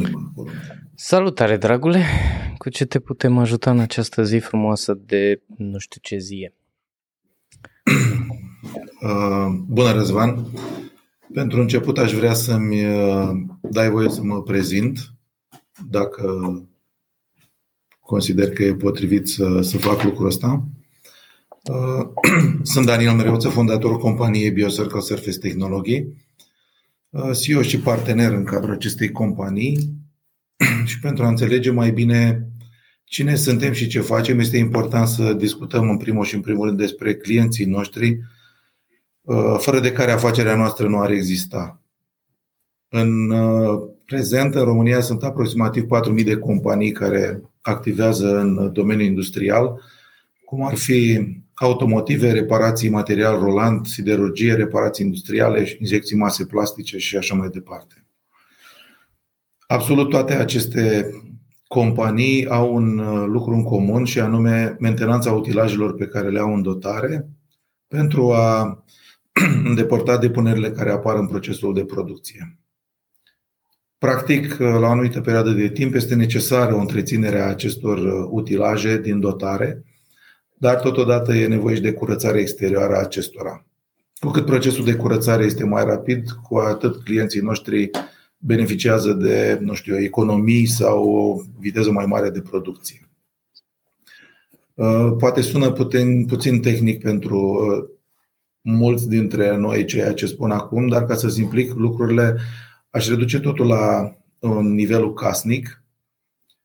nu acolo. Salutare, dragule! Cu ce te putem ajuta în această zi frumoasă de nu știu ce zi Uh, bună, Răzvan! Pentru început aș vrea să-mi uh, dai voie să mă prezint, dacă consider că e potrivit să, să fac lucrul ăsta. Uh, sunt Daniel Mereuță, fondatorul companiei BioCircle Surface Technologii, CEO și partener în cadrul acestei companii și pentru a înțelege mai bine cine suntem și ce facem, este important să discutăm în primul și în primul rând despre clienții noștri, Uh, fără de care afacerea noastră nu ar exista. În uh, prezent, în România, sunt aproximativ 4.000 de companii care activează în domeniul industrial, cum ar fi automotive, reparații material rolant, siderurgie, reparații industriale, injecții mase plastice și așa mai departe. Absolut toate aceste companii au un uh, lucru în comun și anume mentenanța utilajelor pe care le au în dotare pentru a îndepărta depunerile care apar în procesul de producție. Practic, la o anumită perioadă de timp este necesară o întreținere a acestor uh, utilaje din dotare, dar totodată e nevoie și de curățare exterioară a acestora. Cu cât procesul de curățare este mai rapid, cu atât clienții noștri beneficiază de, nu știu, economii sau o viteză mai mare de producție. Uh, poate sună puțin, puțin tehnic pentru uh, mulți dintre noi ceea ce spun acum, dar ca să simplic lucrurile, aș reduce totul la un nivelul casnic.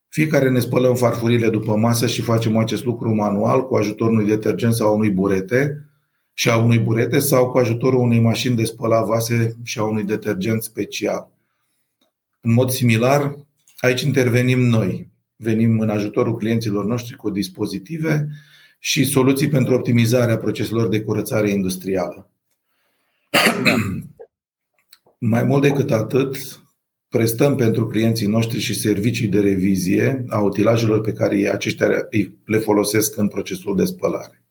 Fiecare ne spălăm farfurile după masă și facem acest lucru manual cu ajutorul unui detergent sau unui burete și a unui burete sau cu ajutorul unei mașini de spălat vase și a unui detergent special. În mod similar, aici intervenim noi. Venim în ajutorul clienților noștri cu dispozitive și soluții pentru optimizarea proceselor de curățare industrială. Da. Mai mult decât atât, prestăm pentru clienții noștri și servicii de revizie a utilajelor pe care aceștia le folosesc în procesul de spălare.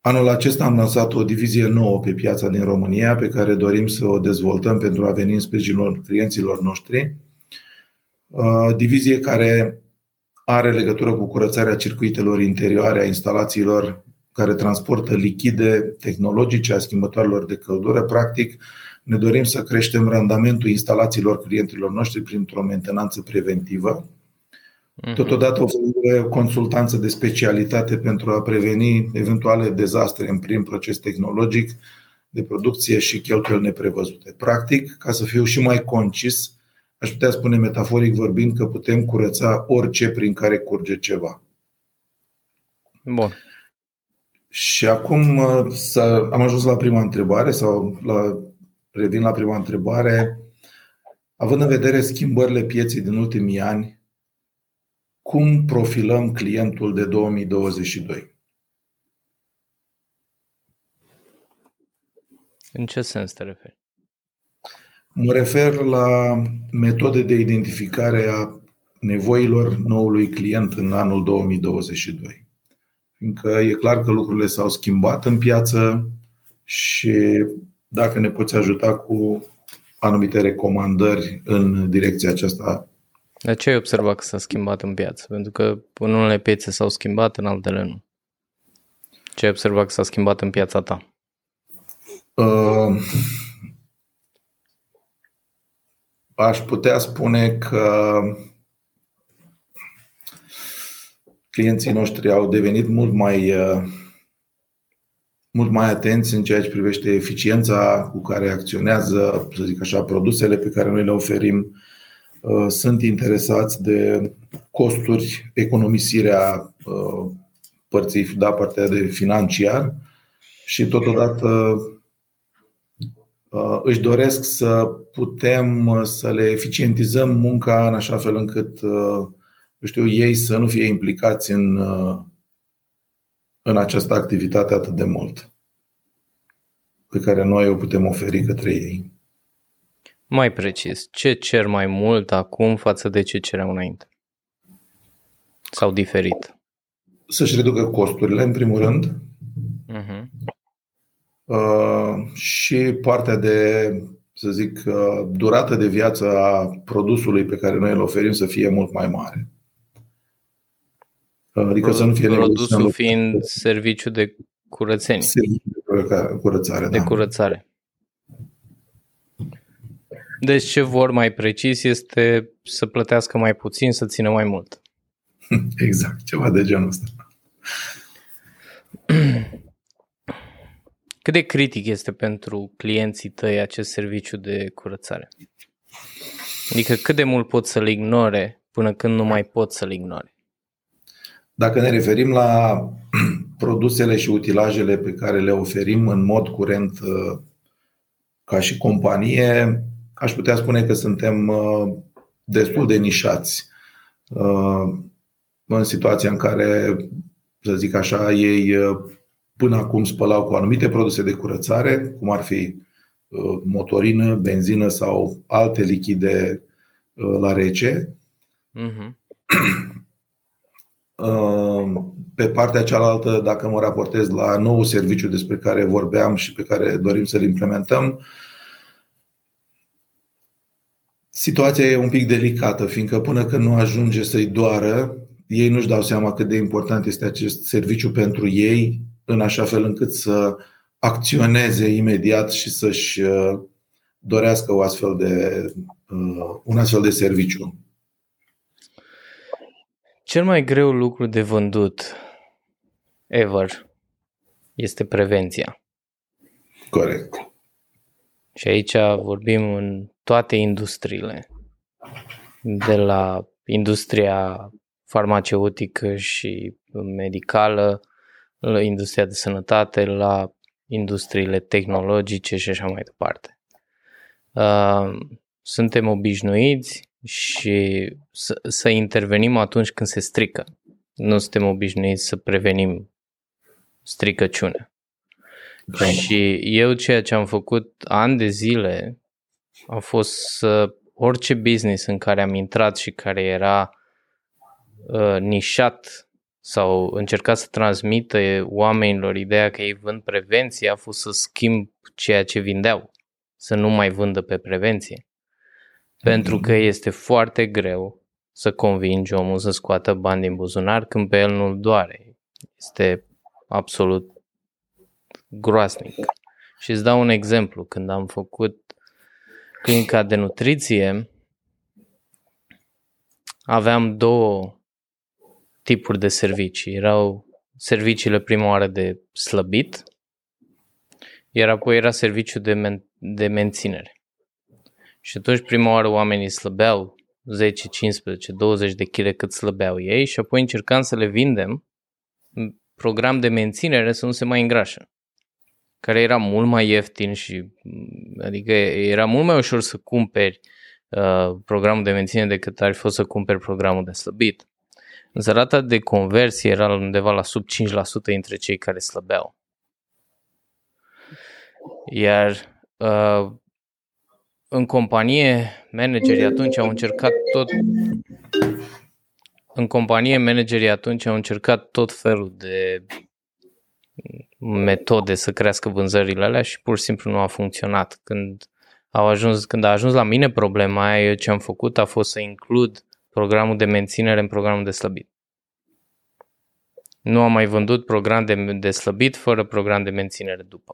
Anul acesta am lansat o divizie nouă pe piața din România pe care dorim să o dezvoltăm pentru a veni în sprijinul clienților noștri. Uh, divizie care are legătură cu curățarea circuitelor interioare a instalațiilor care transportă lichide tehnologice a schimbătoarelor de căldură. Practic, ne dorim să creștem randamentul instalațiilor clienților noștri printr-o mentenanță preventivă. Mhm. Totodată oferim consultanță de specialitate pentru a preveni eventuale dezastre în prim proces tehnologic de producție și cheltuieli neprevăzute. Practic, ca să fiu și mai concis, aș putea spune metaforic vorbind că putem curăța orice prin care curge ceva. Bun. Și acum uh, să, am ajuns la prima întrebare sau la, revin la prima întrebare. Având în vedere schimbările pieței din ultimii ani, cum profilăm clientul de 2022? În ce sens te referi? Mă refer la metode de identificare a nevoilor noului client în anul 2022. Fiindcă e clar că lucrurile s-au schimbat în piață și dacă ne poți ajuta cu anumite recomandări în direcția aceasta. De ce ai observat că s-a schimbat în piață? Pentru că în unele piețe s-au schimbat, în altele nu. Ce ai observat că s-a schimbat în piața ta? Uh, aș putea spune că clienții noștri au devenit mult mai uh, mult mai atenți în ceea ce privește eficiența cu care acționează, să zic așa, produsele pe care noi le oferim. Uh, sunt interesați de costuri, economisirea uh, părții, da, partea de financiar și totodată Uh, își doresc să putem uh, să le eficientizăm munca în așa fel încât uh, știu, ei să nu fie implicați în, în această activitate atât de mult pe care noi o putem oferi către ei. Mai precis, ce cer mai mult acum față de ce cereau înainte? Sau diferit? Să-și reducă costurile, în primul rând. Uh-huh. Uh, și partea de să zic, durată de viață a produsului pe care noi îl oferim să fie mult mai mare. Adică să nu fie Produsul fiind serviciu de curățenie. Serviciu de curățare, De da. curățare. Deci ce vor mai precis este să plătească mai puțin, să țină mai mult. Exact, ceva de genul ăsta. Cât de critic este pentru clienții tăi acest serviciu de curățare? Adică cât de mult pot să-l ignore până când nu mai pot să-l ignore? Dacă ne referim la produsele și utilajele pe care le oferim în mod curent uh, ca și companie, aș putea spune că suntem uh, destul de nișați uh, în situația în care, să zic așa, ei până acum spălau cu anumite produse de curățare, cum ar fi motorină, benzină sau alte lichide la rece. Uh-huh. Pe partea cealaltă, dacă mă raportez la nou serviciu despre care vorbeam și pe care dorim să-l implementăm, situația e un pic delicată, fiindcă până când nu ajunge să-i doară, ei nu-și dau seama cât de important este acest serviciu pentru ei, în așa fel încât să acționeze imediat și să-și uh, dorească o astfel de, uh, un astfel de serviciu. Cel mai greu lucru de vândut ever este prevenția. Corect. Și aici vorbim în toate industriile, de la industria farmaceutică și medicală, la industria de sănătate, la industriile tehnologice și așa mai departe. Uh, suntem obișnuiți și să, să intervenim atunci când se strică. Nu suntem obișnuiți să prevenim stricăciune. Da. Și eu ceea ce am făcut ani de zile a fost să orice business în care am intrat și care era uh, nișat sau încerca să transmită oamenilor ideea că ei vând prevenție a fost să schimb ceea ce vindeau, să nu mai vândă pe prevenție. Pentru că este foarte greu să convingi omul să scoată bani din buzunar când pe el nu-l doare. Este absolut groasnic. Și îți dau un exemplu. Când am făcut clinica de nutriție, aveam două tipuri de servicii. Erau serviciile prima oară de slăbit, iar apoi era serviciul de, men- de menținere. Și atunci prima oară oamenii slăbeau 10, 15, 20 de kg cât slăbeau ei și apoi încercam să le vindem program de menținere să nu se mai îngrașă care era mult mai ieftin și adică era mult mai ușor să cumperi uh, programul de menținere decât ar fi fost să cumperi programul de slăbit. Însă rata de conversie era undeva la sub 5% între cei care slăbeau. Iar uh, în companie, managerii atunci au încercat tot în companie, managerii atunci au încercat tot felul de metode să crească vânzările alea și pur și simplu nu a funcționat. Când, au ajuns, când a ajuns la mine problema aia, eu ce am făcut a fost să includ programul de menținere în programul de slăbit. Nu am mai vândut program de, de slăbit fără program de menținere după.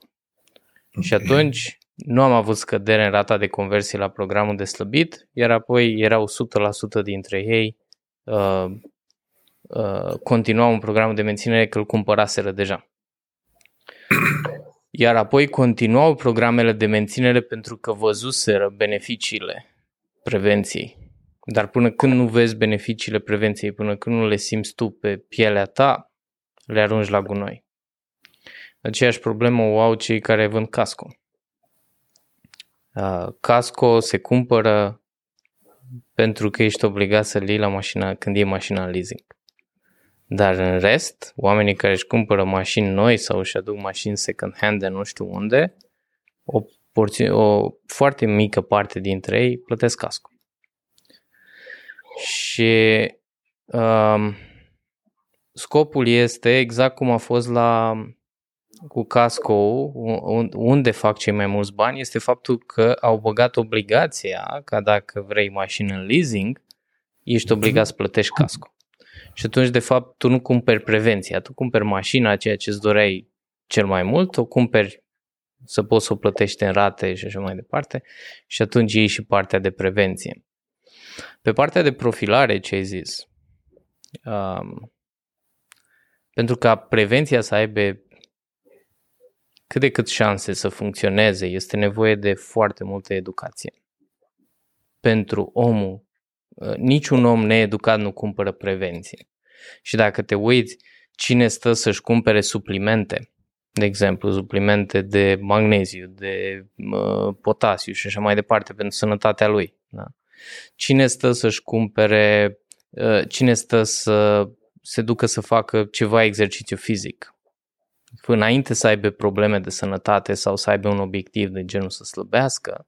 Okay. Și atunci nu am avut scădere în rata de conversie la programul de slăbit, iar apoi erau 100% dintre ei uh, uh, continuau un program de menținere că îl cumpăraseră deja. Iar apoi continuau programele de menținere pentru că văzuseră beneficiile prevenției. Dar până când nu vezi beneficiile prevenției, până când nu le simți tu pe pielea ta, le arunci la gunoi. Aceeași problemă o au cei care vând casco. Uh, casco se cumpără pentru că ești obligat să-l iei la mașina când e mașina leasing. Dar în rest, oamenii care își cumpără mașini noi sau își aduc mașini second hand de nu știu unde, o, porți- o foarte mică parte dintre ei plătesc casco. Și um, scopul este exact cum a fost la cu casco unde fac cei mai mulți bani este faptul că au băgat obligația ca dacă vrei mașină în leasing, ești obligat să plătești casco. Și atunci, de fapt, tu nu cumperi prevenția, tu cumperi mașina, ceea ce îți doreai cel mai mult, o cumperi să poți să o plătești în rate și așa mai departe și atunci iei și partea de prevenție. Pe partea de profilare, ce ai zis, um, pentru ca prevenția să aibă cât de cât șanse să funcționeze, este nevoie de foarte multă educație. Pentru omul, uh, niciun om needucat nu cumpără prevenție. Și dacă te uiți, cine stă să-și cumpere suplimente, de exemplu, suplimente de magneziu, de uh, potasiu și așa mai departe pentru sănătatea lui. Da? Cine stă să-și cumpere, uh, cine stă să se ducă să facă ceva exercițiu fizic, înainte să aibă probleme de sănătate sau să aibă un obiectiv de genul să slăbească,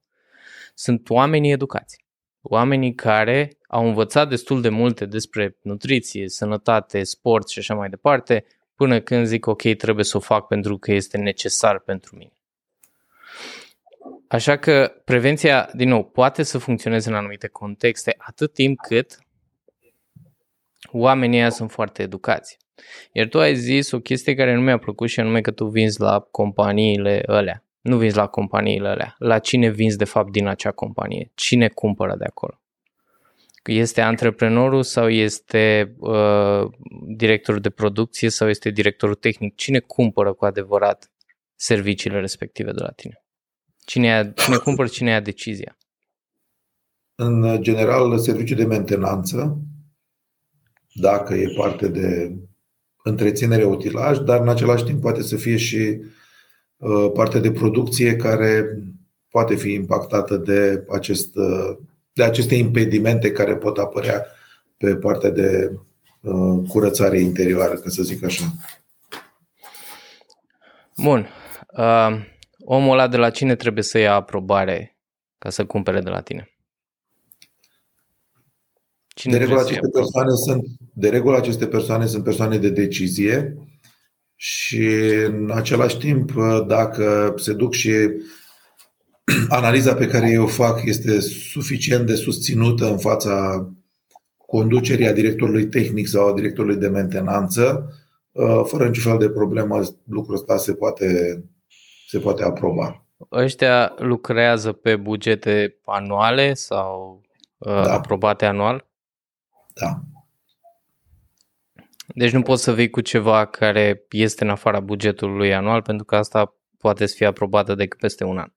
sunt oamenii educați. Oamenii care au învățat destul de multe despre nutriție, sănătate, sport și așa mai departe, până când zic ok, trebuie să o fac pentru că este necesar pentru mine. Așa că prevenția, din nou, poate să funcționeze în anumite contexte atât timp cât oamenii ăia sunt foarte educați. Iar tu ai zis o chestie care nu mi-a plăcut și anume că tu vinzi la companiile alea. Nu vinzi la companiile alea. La cine vinzi de fapt din acea companie? Cine cumpără de acolo? Este antreprenorul sau este uh, directorul de producție sau este directorul tehnic? Cine cumpără cu adevărat serviciile respective de la tine? Cine, ia, cine cumpără, cine ia decizia? În general, serviciul de mentenanță, dacă e parte de întreținere utilaj, dar în același timp poate să fie și uh, parte de producție care poate fi impactată de, acest, uh, de aceste impedimente care pot apărea pe partea de uh, curățare interioară, ca să zic așa. Bun. Uh, omul ăla de la cine trebuie să ia aprobare ca să cumpere de la tine? Cine de regulă, aceste persoane sunt, de regulă, aceste persoane sunt persoane de decizie și în același timp, dacă se duc și analiza pe care eu o fac este suficient de susținută în fața conducerii a directorului tehnic sau a directorului de mentenanță, fără niciun fel de problemă, lucrul ăsta se poate, se poate aproba. Ăștia lucrează pe bugete anuale sau da. aprobate anual? Da. Deci nu poți să vii cu ceva care este în afara bugetului anual, pentru că asta poate să fie aprobată decât peste un an.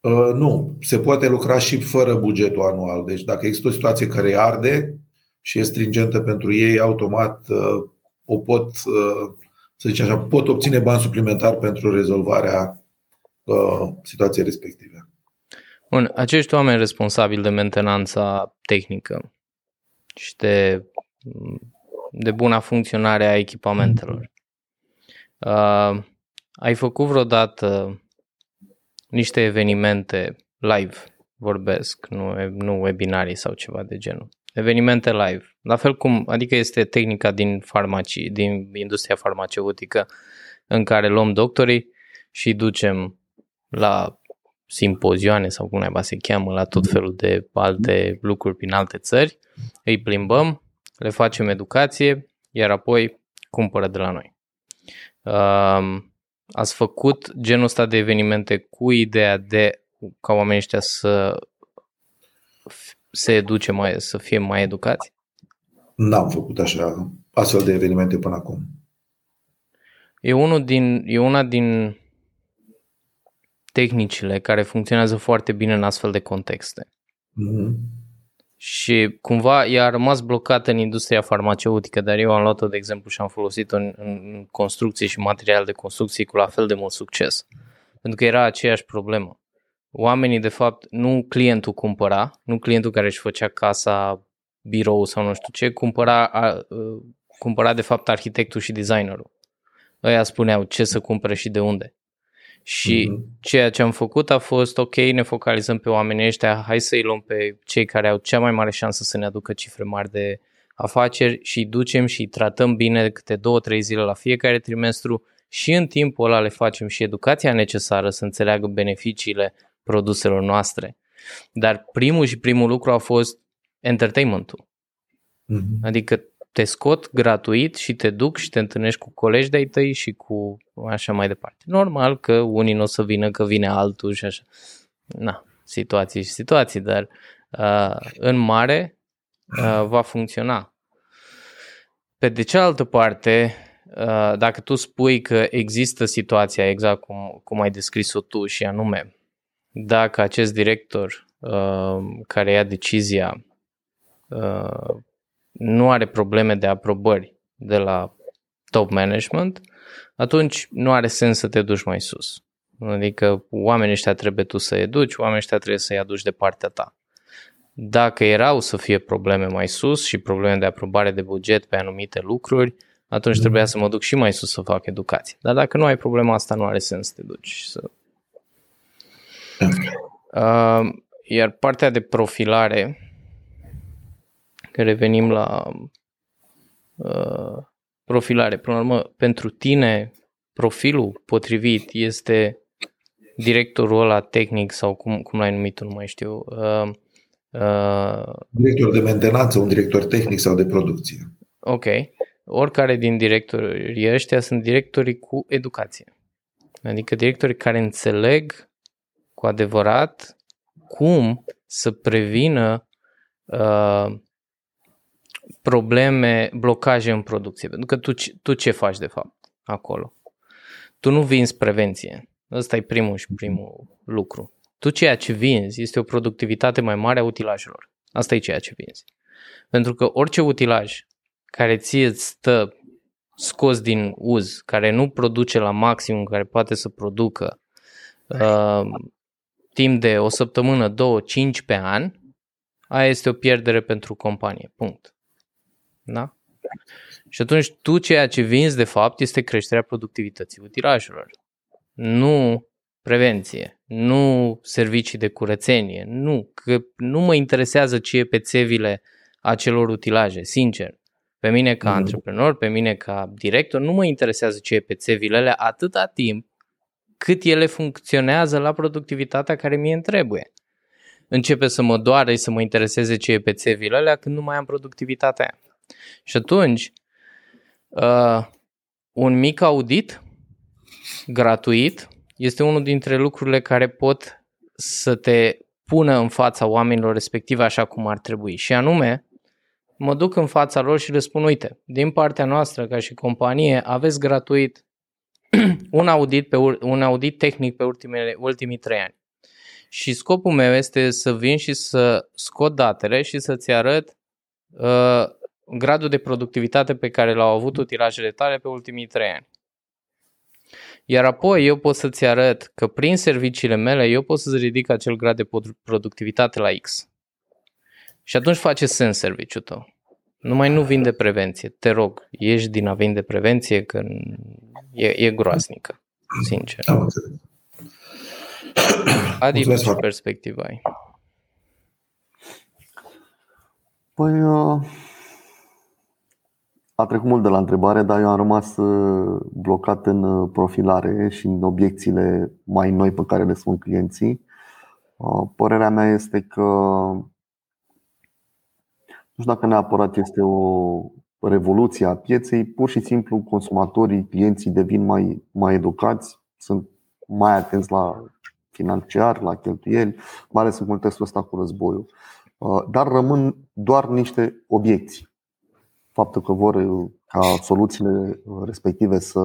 Uh, nu, se poate lucra și fără bugetul anual. Deci dacă există o situație care arde și e stringentă pentru ei, automat uh, o pot, uh, să zic așa, pot obține bani suplimentari pentru rezolvarea uh, situației respective. Bun, acești oameni responsabili de mentenanța tehnică, și de, de buna funcționare a echipamentelor. Uh, ai făcut vreodată niște evenimente live, vorbesc, nu, nu webinarii sau ceva de genul. Evenimente live. La fel cum, adică este tehnica din farmacii, din industria farmaceutică în care luăm doctorii și ducem la simpozioane sau cum naiba se cheamă, la tot felul de alte lucruri prin alte țări, îi plimbăm, le facem educație, iar apoi cumpără de la noi. Um, ați făcut genul ăsta de evenimente cu ideea de ca oamenii ăștia să se educe mai, să fie mai educați? N-am făcut așa astfel de evenimente până acum. E, unul din, e una din tehnicile care funcționează foarte bine în astfel de contexte. Mm-hmm. Și cumva ea a rămas blocată în industria farmaceutică, dar eu am luat-o de exemplu și am folosit-o în, în construcție și material de construcție cu la fel de mult succes. Pentru că era aceeași problemă. Oamenii, de fapt, nu clientul cumpăra, nu clientul care își făcea casa, birou sau nu știu ce, cumpăra, a, cumpăra de fapt arhitectul și designerul. Ăia spuneau ce să cumpere și de unde. Și mm-hmm. ceea ce am făcut a fost, ok, ne focalizăm pe oamenii ăștia, hai să-i luăm pe cei care au cea mai mare șansă să ne aducă cifre mari de afaceri și îi ducem și îi tratăm bine câte două, trei zile la fiecare trimestru și în timpul ăla le facem și educația necesară să înțeleagă beneficiile produselor noastre. Dar primul și primul lucru a fost entertainmentul. Mm-hmm. Adică te scot gratuit și te duc și te întâlnești cu colegi de-ai tăi și cu așa mai departe. Normal că unii nu o să vină, că vine altul și așa. Na, situații și situații, dar uh, în mare uh, va funcționa. Pe de cealaltă parte, uh, dacă tu spui că există situația exact cum, cum ai descris-o tu și anume, dacă acest director uh, care ia decizia uh, nu are probleme de aprobări de la top management, atunci nu are sens să te duci mai sus. Adică oamenii ăștia trebuie tu să-i educi, oamenii ăștia trebuie să-i aduci de partea ta. Dacă erau să fie probleme mai sus și probleme de aprobare de buget pe anumite lucruri, atunci mm. trebuia să mă duc și mai sus să fac educație. Dar dacă nu ai problema asta, nu are sens să te duci. Să... Uh, iar partea de profilare, că revenim la uh, profilare, până la urmă, pentru tine profilul potrivit este directorul ăla tehnic sau cum, cum l-ai numit, nu mai știu. Uh, uh, director de mentenanță, un director tehnic sau de producție. Ok. Oricare din directorii ăștia sunt directorii cu educație. Adică directorii care înțeleg cu adevărat cum să prevină uh, probleme, blocaje în producție. Pentru că tu, tu ce faci de fapt acolo? Tu nu vinzi prevenție. Ăsta e primul și primul lucru. Tu ceea ce vinzi este o productivitate mai mare a utilajelor. Asta e ceea ce vinzi. Pentru că orice utilaj care ție îți stă scos din uz, care nu produce la maximum care poate să producă uh, timp de o săptămână, două, cinci pe an, aia este o pierdere pentru companie. Punct. Da? Și atunci tu ceea ce vinzi de fapt este creșterea productivității utilajelor. Nu prevenție, nu servicii de curățenie, nu, că nu mă interesează ce e pe țevile acelor utilaje, sincer. Pe mine ca mm. antreprenor, pe mine ca director, nu mă interesează ce e pe țevile alea atâta timp cât ele funcționează la productivitatea care mie îmi trebuie. Începe să mă doare să mă intereseze ce e pe țevile alea când nu mai am productivitatea aia. Și atunci, uh, un mic audit gratuit este unul dintre lucrurile care pot să te pună în fața oamenilor respective așa cum ar trebui. Și anume, mă duc în fața lor și le spun, uite, din partea noastră ca și companie aveți gratuit un audit, pe, un audit tehnic pe ultimele, ultimii trei ani. Și scopul meu este să vin și să scot datele și să-ți arăt uh, gradul de productivitate pe care l-au avut utilajele tale pe ultimii trei ani. Iar apoi eu pot să-ți arăt că prin serviciile mele eu pot să-ți ridic acel grad de productivitate la X. Și atunci face sens serviciul tău. Numai nu vinde prevenție. Te rog, ieși din a vinde prevenție că e, e groasnică, sincer. Adi, ce perspectivă ai? Păi, uh, a trecut mult de la întrebare, dar eu am rămas uh, blocat în uh, profilare și în obiecțiile mai noi pe care le spun clienții. Uh, părerea mea este că nu știu dacă neapărat este o revoluție a pieței, pur și simplu consumatorii, clienții devin mai, mai educați, sunt mai atenți la financiar, la cheltuieli, mai ales în contextul ăsta cu războiul. Dar rămân doar niște obiecții faptul că vor uh, ca soluțiile uh, respective să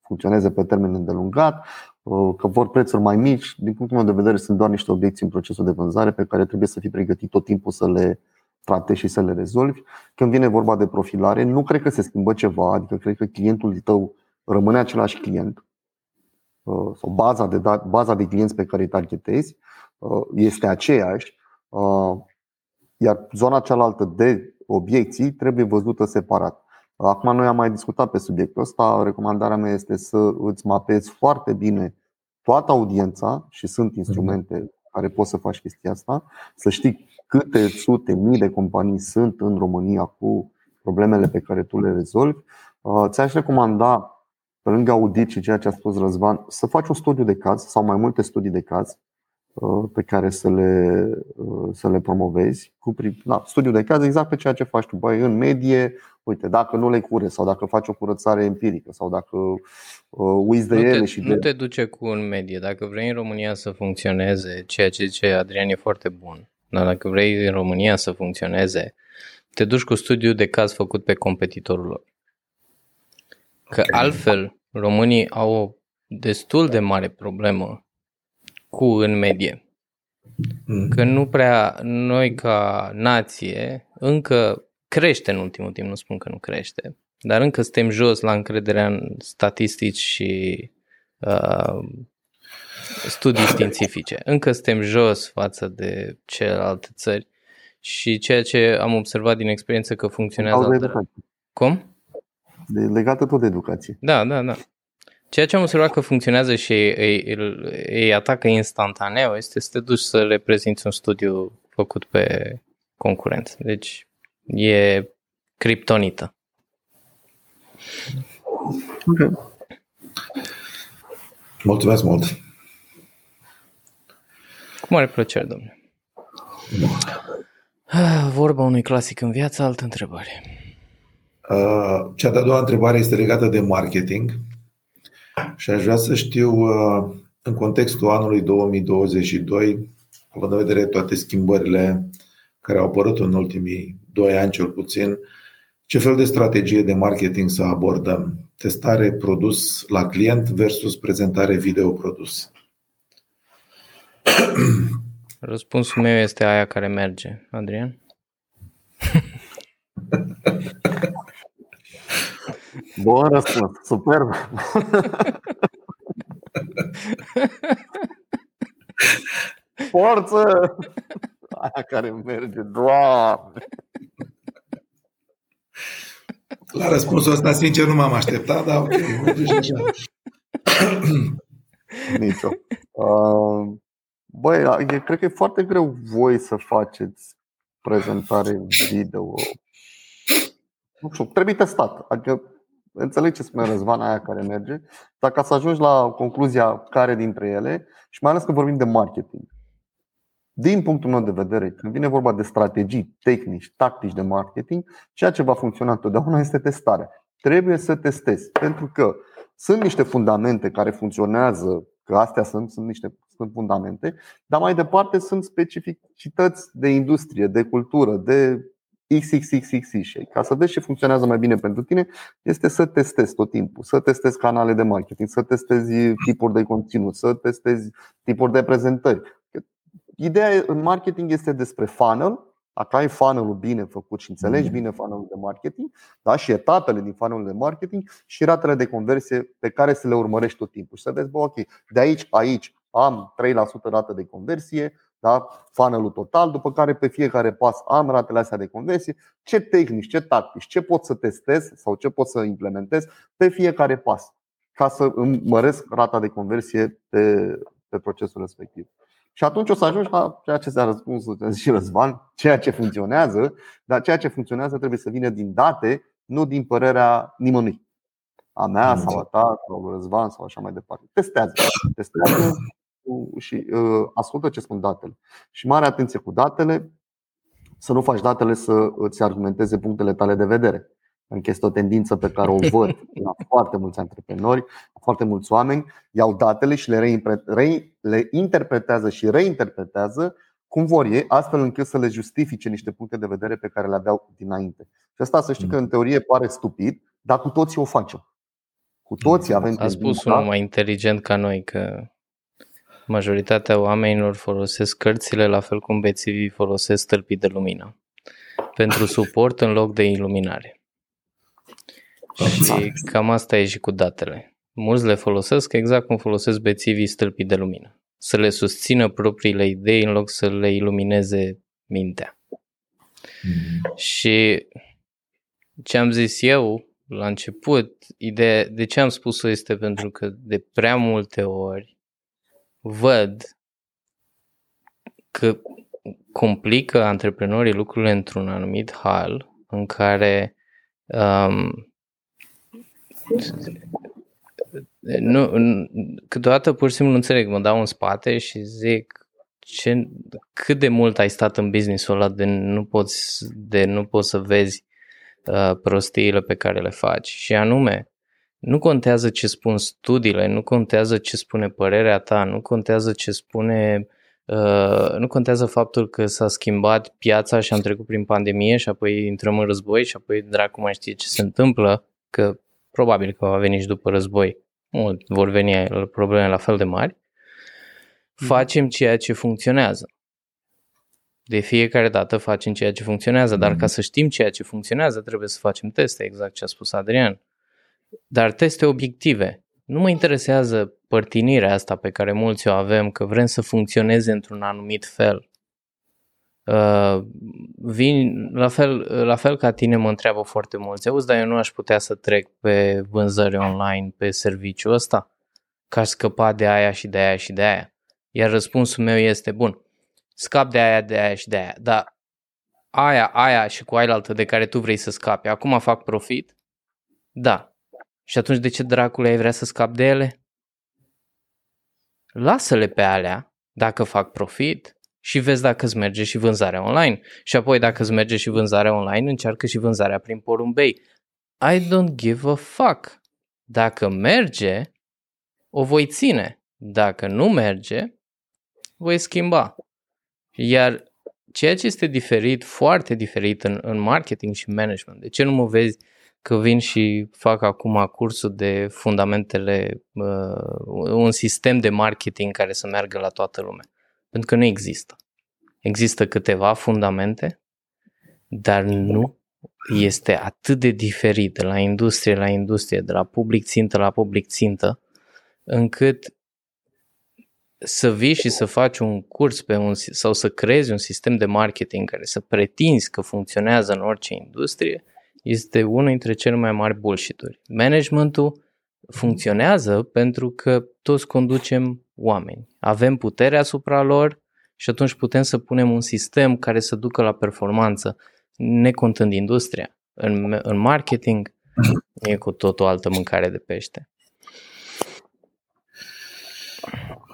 funcționeze pe termen îndelungat, uh, că vor prețuri mai mici, din punctul meu de vedere sunt doar niște obiecții în procesul de vânzare pe care trebuie să fii pregătit tot timpul să le tratezi și să le rezolvi. Când vine vorba de profilare, nu cred că se schimbă ceva, adică cred că clientul tău rămâne același client sau baza de, baza de clienți pe care îi targetezi este aceeași, iar zona cealaltă de obiecții trebuie văzută separat. Acum noi am mai discutat pe subiectul ăsta. Recomandarea mea este să îți mapezi foarte bine toată audiența și sunt instrumente care poți să faci chestia asta, să știi câte sute mii de companii sunt în România cu problemele pe care tu le rezolvi. Ți-aș recomanda pe lângă audit și ceea ce a spus Răzvan, să faci un studiu de caz sau mai multe studii de caz uh, pe care să le, uh, să le promovezi. Cu, da, studiu de caz exact pe ceea ce faci tu. Băi, în medie, uite, dacă nu le cure sau dacă faci o curățare empirică sau dacă uh, uiți de nu ele te, și Nu de... te duce cu în medie. Dacă vrei în România să funcționeze, ceea ce zice Adrian e foarte bun, dar dacă vrei în România să funcționeze, te duci cu studiu de caz făcut pe competitorul lor. Că altfel, românii au o destul de mare problemă cu în medie. Mm. Că nu prea, noi ca nație, încă crește în ultimul timp, nu spun că nu crește, dar încă suntem jos la încrederea în statistici și uh, studii științifice. Încă suntem jos față de celelalte țări și ceea ce am observat din experiență că funcționează... Cauza de- educației. Cum? De, legată tot de educație. Da, da, da. Ceea ce am observat că funcționează și îi, îi, îi atacă instantaneu este să te duci să reprezinți un studiu făcut pe concurență. Deci e criptonită. Okay. Mulțumesc mult! Cu mare plăcere, domnule. Ah, Vorba unui clasic în viață, altă întrebare. Uh, Cea de-a doua întrebare este legată de marketing și aș vrea să știu, uh, în contextul anului 2022, având în vedere toate schimbările care au apărut în ultimii doi ani cel puțin, ce fel de strategie de marketing să abordăm? Testare produs la client versus prezentare video produs. Răspunsul meu este aia care merge, Adrian. Bun răspuns, superb. Forță! Aia care merge, doamne! La răspunsul ăsta, sincer, nu m-am așteptat, dar ok, merge și așa. Nicio. Uh, Băi, e, cred că e foarte greu voi să faceți prezentare video. Nu știu, trebuie testat. Adică înțeleg ce spune Răzvan aia care merge, dar ca să ajungi la concluzia care dintre ele, și mai ales că vorbim de marketing. Din punctul meu de vedere, când vine vorba de strategii, tehnici, tactici de marketing, ceea ce va funcționa întotdeauna este testarea. Trebuie să testezi, pentru că sunt niște fundamente care funcționează, că astea sunt, sunt niște sunt fundamente, dar mai departe sunt specificități de industrie, de cultură, de XXXX și ca să vezi ce funcționează mai bine pentru tine, este să testezi tot timpul, să testezi canale de marketing, să testezi tipuri de conținut, să testezi tipuri de prezentări. Ideea în marketing este despre funnel, dacă ai funnel-ul bine făcut și înțelegi bine funnel-ul de marketing, da? și etapele din funnel de marketing și ratele de conversie pe care să le urmărești tot timpul. Și să vezi, bă, ok, de aici, aici am 3% rată de conversie, da? funnel total, după care pe fiecare pas am ratele astea de conversie, ce tehnici, ce tactici, ce pot să testez sau ce pot să implementez pe fiecare pas ca să îmi măresc rata de conversie pe, pe procesul respectiv. Și atunci o să ajungi la ceea ce ți-a răspuns și Răzvan, ceea ce funcționează, dar ceea ce funcționează trebuie să vină din date, nu din părerea nimănui. A mea sau a ta sau a Răzvan sau așa mai departe. Testează. Testează și uh, ascultă ce spun datele. Și mare atenție cu datele, să nu faci datele să îți argumenteze punctele tale de vedere. Încă este o tendință pe care o văd la foarte mulți antreprenori, foarte mulți oameni, iau datele și le, le interpretează și reinterpretează cum vor ei, astfel încât să le justifice niște puncte de vedere pe care le aveau dinainte. Și asta să știi că în teorie pare stupid, dar cu toții o facem. Cu toții avem A spus unul mai inteligent ca noi că majoritatea oamenilor folosesc cărțile la fel cum bețivii folosesc stâlpii de lumină. Pentru suport în loc de iluminare. Și cam asta e și cu datele. Mulți le folosesc exact cum folosesc bețivii stâlpii de lumină. Să le susțină propriile idei în loc să le ilumineze mintea. Mm-hmm. Și ce am zis eu la început, ideea, de ce am spus-o este pentru că de prea multe ori văd că complică antreprenorii lucrurile într-un anumit hal în care um, Nu, câteodată pur și simplu nu înțeleg, mă dau în spate și zic ce, cât de mult ai stat în businessul ăla de nu poți, de nu poți să vezi uh, prostiile pe care le faci. Și anume, nu contează ce spun studiile, nu contează ce spune părerea ta, nu contează ce spune Uh, nu contează faptul că s-a schimbat piața și am trecut prin pandemie și apoi intrăm în război și apoi dracu mai știe ce se întâmplă, că probabil că va veni și după război. Mult vor veni probleme la fel de mari. Mhm. Facem ceea ce funcționează. De fiecare dată facem ceea ce funcționează, dar ca să știm ceea ce funcționează trebuie să facem teste, exact ce a spus Adrian. Dar teste obiective. Nu mă interesează părtinirea asta pe care mulți o avem, că vrem să funcționeze într-un anumit fel. Uh, vin, la fel, la fel ca tine mă întreabă foarte mulți, auzi, dar eu nu aș putea să trec pe vânzări online, pe serviciul ăsta, ca să scăpa de aia și de aia și de aia. Iar răspunsul meu este, bun, scap de aia, de aia și de aia, dar aia, aia și cu aia altă de care tu vrei să scapi, acum fac profit? Da. Și atunci de ce dracule ai vrea să scapi de ele? lasă-le pe alea dacă fac profit și vezi dacă îți merge și vânzarea online. Și apoi dacă îți merge și vânzarea online, încearcă și vânzarea prin porumbei. I don't give a fuck. Dacă merge, o voi ține. Dacă nu merge, voi schimba. Iar ceea ce este diferit, foarte diferit în, în marketing și management, de ce nu mă vezi că vin și fac acum cursul de fundamentele, uh, un sistem de marketing care să meargă la toată lumea. Pentru că nu există. Există câteva fundamente, dar nu este atât de diferit de la industrie la industrie, de la public țintă la public țintă, încât să vii și să faci un curs pe un, sau să creezi un sistem de marketing care să pretinzi că funcționează în orice industrie, este unul dintre cele mai mari bullshit-uri. Managementul funcționează pentru că toți conducem oameni. Avem putere asupra lor și atunci putem să punem un sistem care să ducă la performanță, necontând industria. În, în marketing e cu tot o altă mâncare de pește.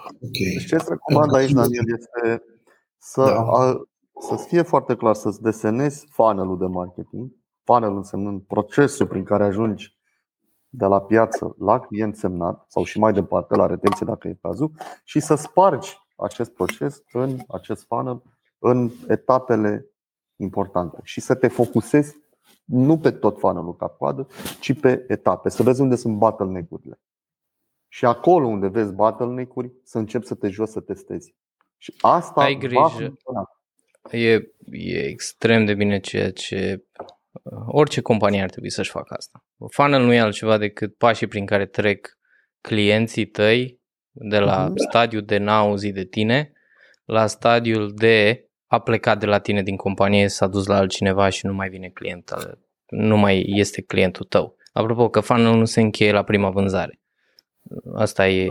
Okay. Deci ce îți recomand aici, Daniel, este să, da. a, să fie foarte clar, să-ți desenezi funnel de marketing funnel însemnând procesul prin care ajungi de la piață la client semnat sau și mai departe la retenție dacă e cazul și să spargi acest proces în acest funnel în etapele importante și să te focusezi nu pe tot funnelul ca coadă, ci pe etape, să vezi unde sunt bottleneck-urile. Și acolo unde vezi bottleneck-uri, să începi să te joci să testezi. Și asta Ai grijă. E, e extrem de bine ceea ce Orice companie ar trebui să-și facă asta. Funnel nu e altceva decât pașii prin care trec clienții tăi de la mhm. stadiul de n-a auzit de tine la stadiul de a plecat de la tine din companie, s-a dus la altcineva și nu mai vine client, nu mai este clientul tău. Apropo că funnel nu se încheie la prima vânzare. Asta e,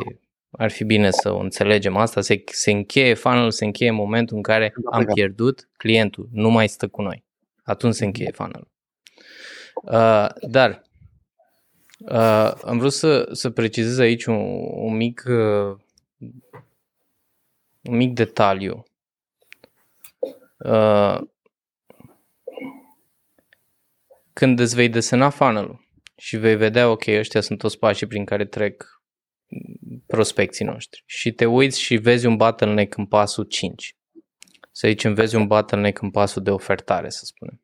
ar fi bine să o înțelegem asta, se, se încheie, funnel se încheie în momentul în care am pierdut clientul, nu mai stă cu noi. Atunci se încheie funnel. Uh, dar uh, am vrut să, să precizez aici un, un mic uh, un mic detaliu. Uh, când îți vei desena funnel și vei vedea, ok, ăștia sunt toți pașii prin care trec prospecții noștri și te uiți și vezi un bottleneck în pasul 5. Să zicem, vezi un bottleneck în pasul de ofertare, să spunem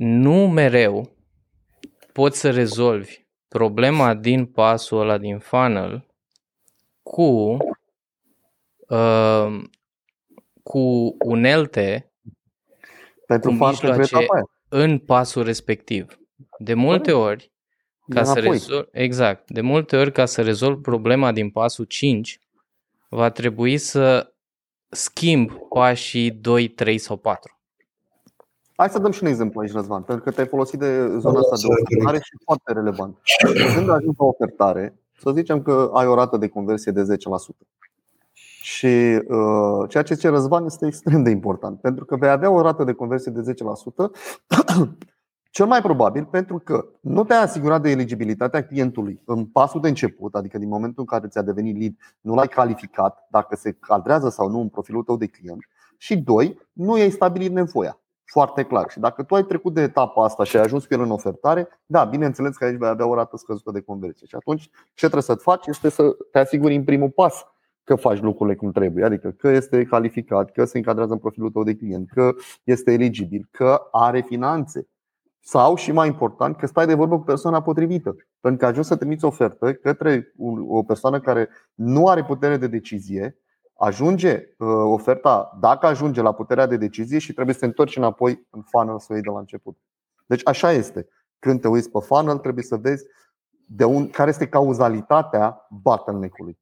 nu mereu poți să rezolvi problema din pasul ăla din funnel cu uh, cu unelte pentru cu mijloace în pasul respectiv. De multe ori, ca să rezolv, exact, de multe ori ca să rezolv problema din pasul 5, va trebui să schimb pașii 2, 3 sau 4. Hai să dăm și un exemplu aici, Răzvan, pentru că te-ai folosit de zona asta de ofertare și foarte relevant. Când ajungi la ofertare, să zicem că ai o rată de conversie de 10%. Și uh, ceea ce zice Răzvan este extrem de important, pentru că vei avea o rată de conversie de 10%. Cel mai probabil pentru că nu te-ai asigurat de eligibilitatea clientului în pasul de început, adică din momentul în care ți-a devenit lead, nu l-ai calificat dacă se cadrează sau nu în profilul tău de client. Și doi, nu ai stabilit nevoia. Foarte clar. Și dacă tu ai trecut de etapa asta și ai ajuns cu el în ofertare, da, bineînțeles că aici vei avea o rată scăzută de conversie. Și atunci ce trebuie să faci este să te asiguri în primul pas că faci lucrurile cum trebuie, adică că este calificat, că se încadrează în profilul tău de client, că este eligibil, că are finanțe. Sau, și mai important, că stai de vorbă cu persoana potrivită. Pentru că ajungi să trimiți ofertă către o persoană care nu are putere de decizie, ajunge uh, oferta, dacă ajunge la puterea de decizie și trebuie să te întorci înapoi în funnel să o iei de la început. Deci așa este. Când te uiți pe funnel, trebuie să vezi de un, care este cauzalitatea bottleneck-ului.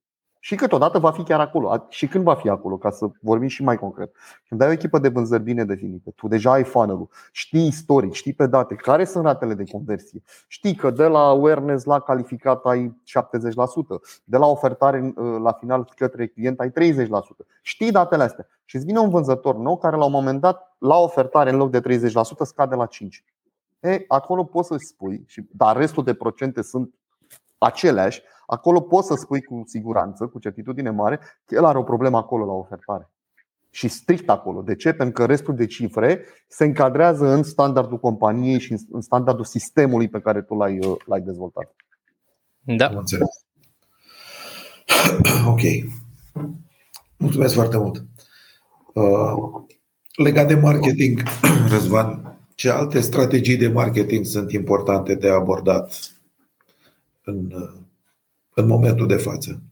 Și câteodată va fi chiar acolo. Și când va fi acolo, ca să vorbim și mai concret. Când ai o echipă de vânzări bine definită, tu deja ai funnel știi istoric, știi pe date care sunt ratele de conversie, știi că de la awareness la calificat ai 70%, de la ofertare uh, la final către client ai 30%. Știi datele astea. Și îți vine un vânzător nou care la un moment dat, la ofertare, în loc de 30%, scade la 5%. E, acolo poți să spui, dar restul de procente sunt aceleași, acolo poți să spui cu siguranță, cu certitudine mare, că el are o problemă acolo la ofertare. Și strict acolo. De ce? Pentru că restul de cifre se încadrează în standardul companiei și în standardul sistemului pe care tu l-ai, uh, l-ai dezvoltat. Da. Ok. Mulțumesc foarte mult. Uh, legat de marketing, Răzvan, ce alte strategii de marketing sunt importante de abordat în, în momentul de față.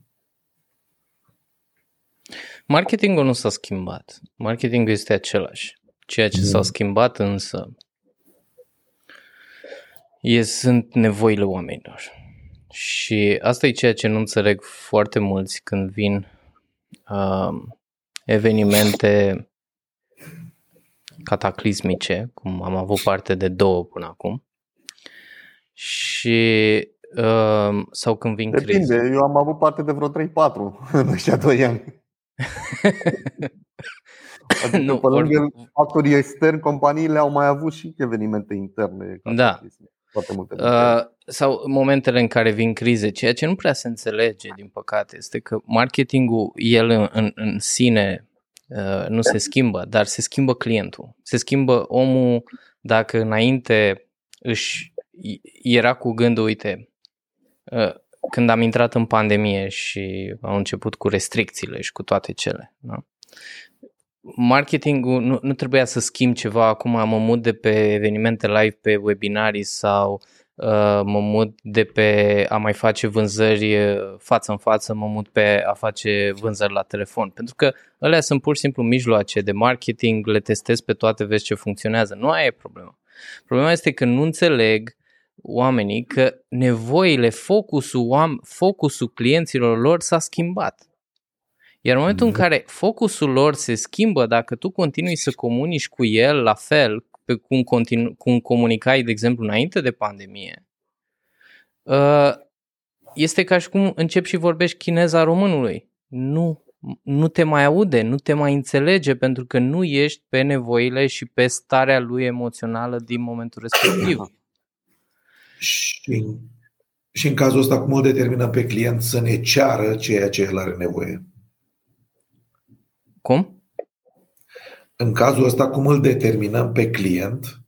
Marketingul nu s-a schimbat. Marketingul este același. Ceea ce s-a mm. schimbat însă e, sunt nevoile oamenilor. Și asta e ceea ce nu înțeleg foarte mulți când vin uh, evenimente cataclismice, cum am avut parte de două până acum. Și Uh, sau când vin Depinde, crize? eu am avut parte de vreo 3-4 în ăștia 2 ani. adică nu, pe lângă or... factorii externi, companiile au mai avut și evenimente interne. Da. Foarte multe uh, sau momentele în care vin crize, ceea ce nu prea se înțelege, din păcate, este că marketingul, el în, în, în sine uh, nu se schimbă, dar se schimbă clientul. Se schimbă omul dacă înainte își era cu gândul, uite, Uh, când am intrat în pandemie și au început cu restricțiile și cu toate cele. Da? Marketingul nu, nu trebuia să schimb ceva acum, mă mut de pe evenimente live pe webinarii sau uh, mă mut de pe a mai face vânzări uh, față în față, mă mut pe a face vânzări la telefon. Pentru că alea sunt pur și simplu mijloace de marketing, le testez pe toate, vezi ce funcționează. Nu aia e problema. Problema este că nu înțeleg oamenii că nevoile, focusul, oam- focusul clienților lor s-a schimbat. Iar în momentul în mhm. care focusul lor se schimbă, dacă tu continui să comunici cu el la fel pe cum, continu- cum comunicai, de exemplu, înainte de pandemie, uh, este ca și cum începi și vorbești chineza românului. Nu, nu te mai aude, nu te mai înțelege pentru că nu ești pe nevoile și pe starea lui emoțională din momentul respectiv. Și, și în cazul ăsta, cum îl determinăm pe client să ne ceară ceea ce el are nevoie? Cum? În cazul ăsta, cum îl determinăm pe client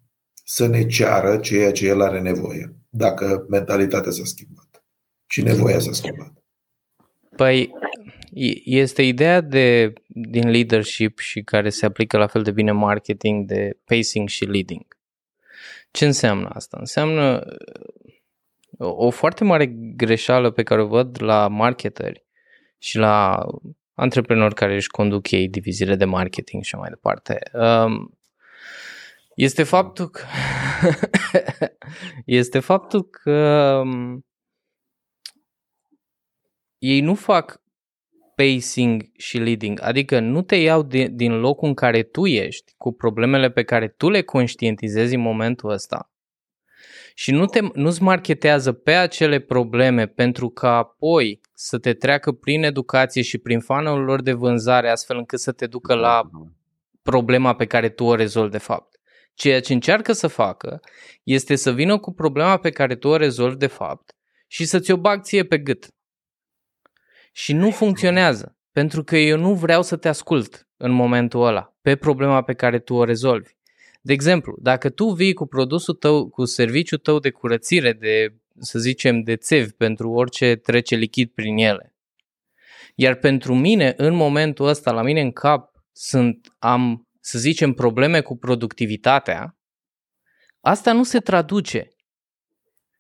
să ne ceară ceea ce el are nevoie, dacă mentalitatea s-a schimbat și nevoia s-a schimbat? Păi, este ideea de, din leadership și care se aplică la fel de bine marketing de pacing și leading. Ce înseamnă asta? Înseamnă uh, o foarte mare greșeală pe care o văd la marketeri și la antreprenori care își conduc ei diviziile de marketing și mai departe. Um, este faptul că este faptul că um, ei nu fac pacing și leading, adică nu te iau de, din locul în care tu ești, cu problemele pe care tu le conștientizezi în momentul ăsta și nu te, nu-ți marketează pe acele probleme pentru ca apoi să te treacă prin educație și prin fanul lor de vânzare astfel încât să te ducă la problema pe care tu o rezolvi de fapt. Ceea ce încearcă să facă este să vină cu problema pe care tu o rezolvi de fapt și să ți-o bag ție pe gât. Și nu funcționează, pentru că eu nu vreau să te ascult în momentul ăla pe problema pe care tu o rezolvi. De exemplu, dacă tu vii cu produsul tău, cu serviciul tău de curățire, de, să zicem, de țevi pentru orice trece lichid prin ele, iar pentru mine, în momentul ăsta, la mine în cap, sunt, am, să zicem, probleme cu productivitatea, asta nu se traduce.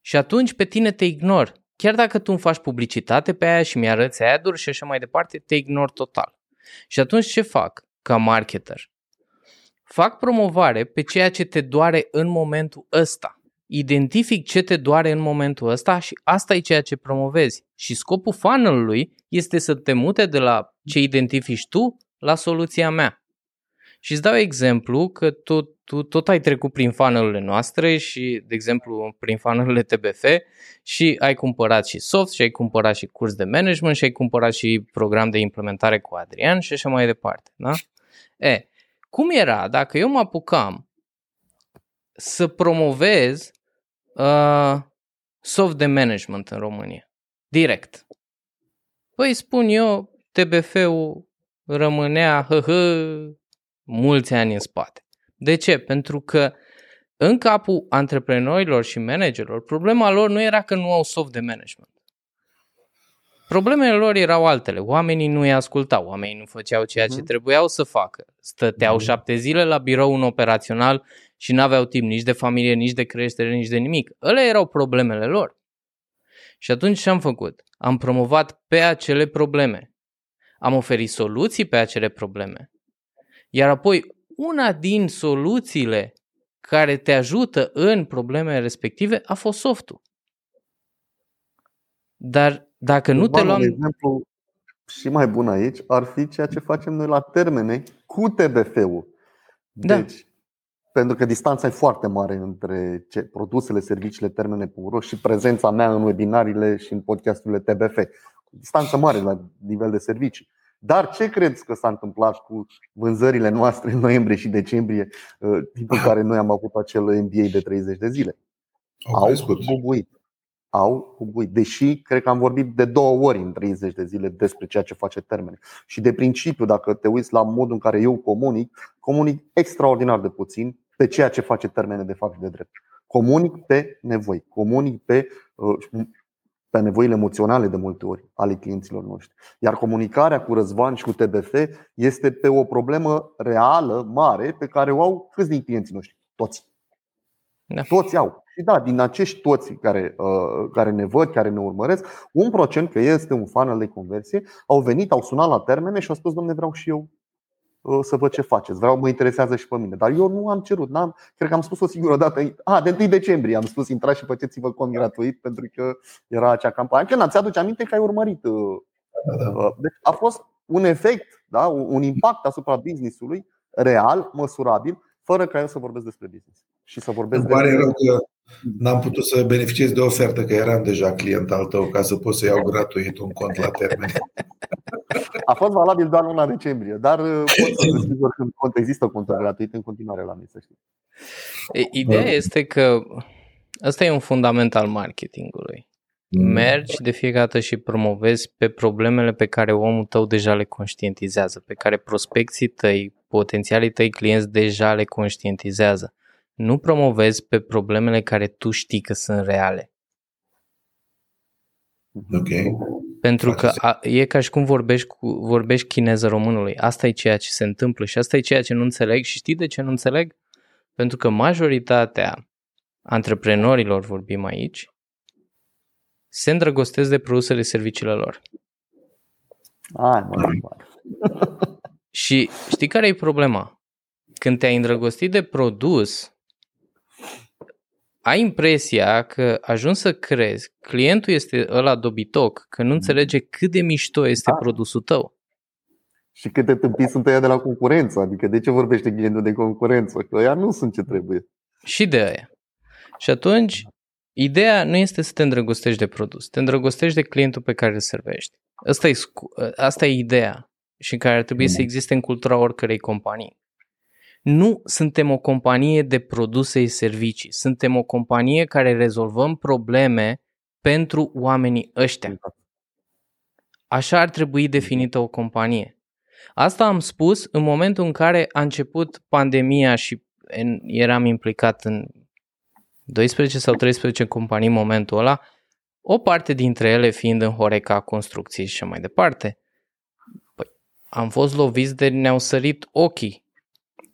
Și atunci pe tine te ignor. Chiar dacă tu îmi faci publicitate pe aia și mi-arăți ad și așa mai departe, te ignor total. Și atunci ce fac ca marketer? Fac promovare pe ceea ce te doare în momentul ăsta. Identific ce te doare în momentul ăsta și asta e ceea ce promovezi. Și scopul funnel-ului este să te mute de la ce identifici tu la soluția mea. Și îți dau exemplu că tu, tu tot ai trecut prin funnel noastre și, de exemplu, prin funnel TBF și ai cumpărat și soft și ai cumpărat și curs de management și ai cumpărat și program de implementare cu Adrian și așa mai departe. Da? E, cum era dacă eu mă apucam să promovez uh, soft de management în România? Direct. Păi spun eu, TBF-ul rămânea hă, hă, mulți ani în spate. De ce? Pentru că în capul antreprenorilor și managerilor, problema lor nu era că nu au soft de management. Problemele lor erau altele. Oamenii nu îi ascultau, oamenii nu făceau ceea ce mhm. trebuiau să facă. Stăteau mhm. șapte zile la birou un operațional și nu aveau timp nici de familie, nici de creștere, nici de nimic. Ele erau problemele lor. Și atunci ce am făcut? Am promovat pe acele probleme. Am oferit soluții pe acele probleme. Iar apoi, una din soluțiile care te ajută în problemele respective a fost softul. Dar dacă nu te luăm... De exemplu, și mai bun aici ar fi ceea ce facem noi la termene cu TBF-ul. Da. Deci, da. pentru că distanța e foarte mare între ce, produsele, serviciile, termene puro și prezența mea în webinarile și în podcasturile TBF. Distanță mare la nivel de servicii. Dar ce credeți că s-a întâmplat cu vânzările noastre în noiembrie și decembrie, uh, timpul în care noi am avut acel MBA de 30 de zile? Au, Au bubuit. Au bubuit. Deși cred că am vorbit de două ori în 30 de zile despre ceea ce face termene. Și de principiu, dacă te uiți la modul în care eu comunic, comunic extraordinar de puțin pe ceea ce face termene de fapt și de drept. Comunic pe nevoi, comunic pe uh, pe nevoile emoționale de multe ori ale clienților noștri. Iar comunicarea cu Răzvan și cu TBF este pe o problemă reală, mare, pe care o au câți din clienții noștri? Toți. Da. Toți au. Și da, din acești toți care, uh, care ne văd, care ne urmăresc, un procent, că este un funnel de conversie, au venit, au sunat la termene și au spus, domne, vreau și eu Uh, să văd ce faceți. Vreau, mă interesează și pe mine. Dar eu nu am cerut. N-am, cred că am spus o singură dată. A, de 1 decembrie am spus intrați și faceți-vă cont gratuit pentru că era acea campanie. Când ți aduce aminte că ai urmărit. Uh, da, da. Uh, deci a fost un efect, da? un impact asupra businessului real, măsurabil, fără ca eu să vorbesc despre business. Și să vorbesc Îmi pare rău că n-am putut să beneficiez de ofertă, că eram deja client al tău ca să pot să iau gratuit un cont la termen. A fost valabil doar luna decembrie, dar uh, pot să vă sigur când cont există conturi gratuite în continuare la mine, să știți. Ideea este că ăsta e un fundament al marketingului. Mm. Mergi de fiecare dată și promovezi pe problemele pe care omul tău deja le conștientizează, pe care prospecții tăi, potențialii tăi clienți deja le conștientizează. Nu promovezi pe problemele care tu știi că sunt reale. Ok. Pentru că a, e ca și cum vorbești, cu, vorbești chineză românului. Asta e ceea ce se întâmplă și asta e ceea ce nu înțeleg. Și știi de ce nu înțeleg? Pentru că majoritatea antreprenorilor, vorbim aici, se îndrăgostesc de produsele serviciile lor. Ai, mă, și știi care e problema? Când te-ai îndrăgostit de produs, ai impresia că ajungi să crezi, clientul este ăla dobitoc, că nu înțelege cât de mișto este da. produsul tău. Și câte tâmpii sunt ăia de la concurență, adică de ce vorbește clientul de concurență? Că ăia nu sunt ce trebuie. Și de aia. Și atunci, ideea nu este să te îndrăgostești de produs, te îndrăgostești de clientul pe care îl servești. Asta e, asta e ideea și care ar trebui mm. să existe în cultura oricărei companii. Nu suntem o companie de produse și servicii. Suntem o companie care rezolvăm probleme pentru oamenii ăștia. Așa ar trebui definită o companie. Asta am spus în momentul în care a început pandemia și eram implicat în 12 sau 13 companii în momentul ăla, o parte dintre ele fiind în Horeca, construcții și mai departe. Păi, am fost loviți de ne-au sărit ochii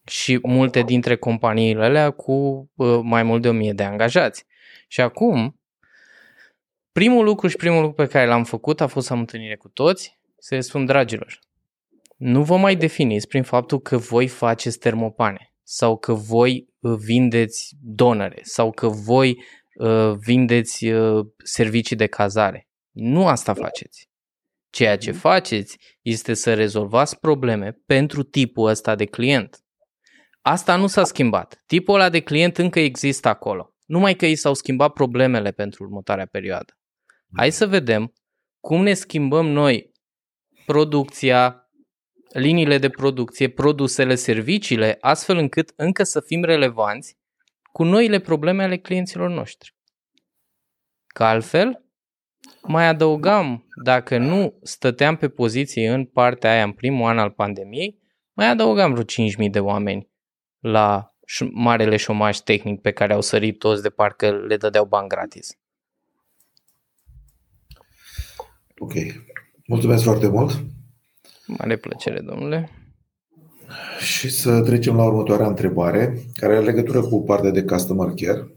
și multe dintre companiile alea cu mai mult de 1000 de angajați. Și acum, primul lucru și primul lucru pe care l-am făcut a fost să am întâlnire cu toți, să le spun, dragilor, nu vă mai definiți prin faptul că voi faceți termopane sau că voi uh, vindeți donăre sau că voi uh, vindeți uh, servicii de cazare. Nu asta faceți. Ceea ce faceți este să rezolvați probleme pentru tipul ăsta de client. Asta nu s-a schimbat. Tipul ăla de client încă există acolo. Numai că i s-au schimbat problemele pentru următoarea perioadă. Hai să vedem cum ne schimbăm noi producția, liniile de producție, produsele, serviciile, astfel încât încă să fim relevanți cu noile probleme ale clienților noștri. Că altfel, mai adăugam, dacă nu stăteam pe poziție în partea aia în primul an al pandemiei, mai adăugam vreo 5.000 de oameni la marele șomaj tehnic pe care au sărit toți de parcă le dădeau bani gratis. Ok. Mulțumesc foarte mult. Mare plăcere, domnule. Și să trecem la următoarea întrebare, care are legătură cu partea de customer care.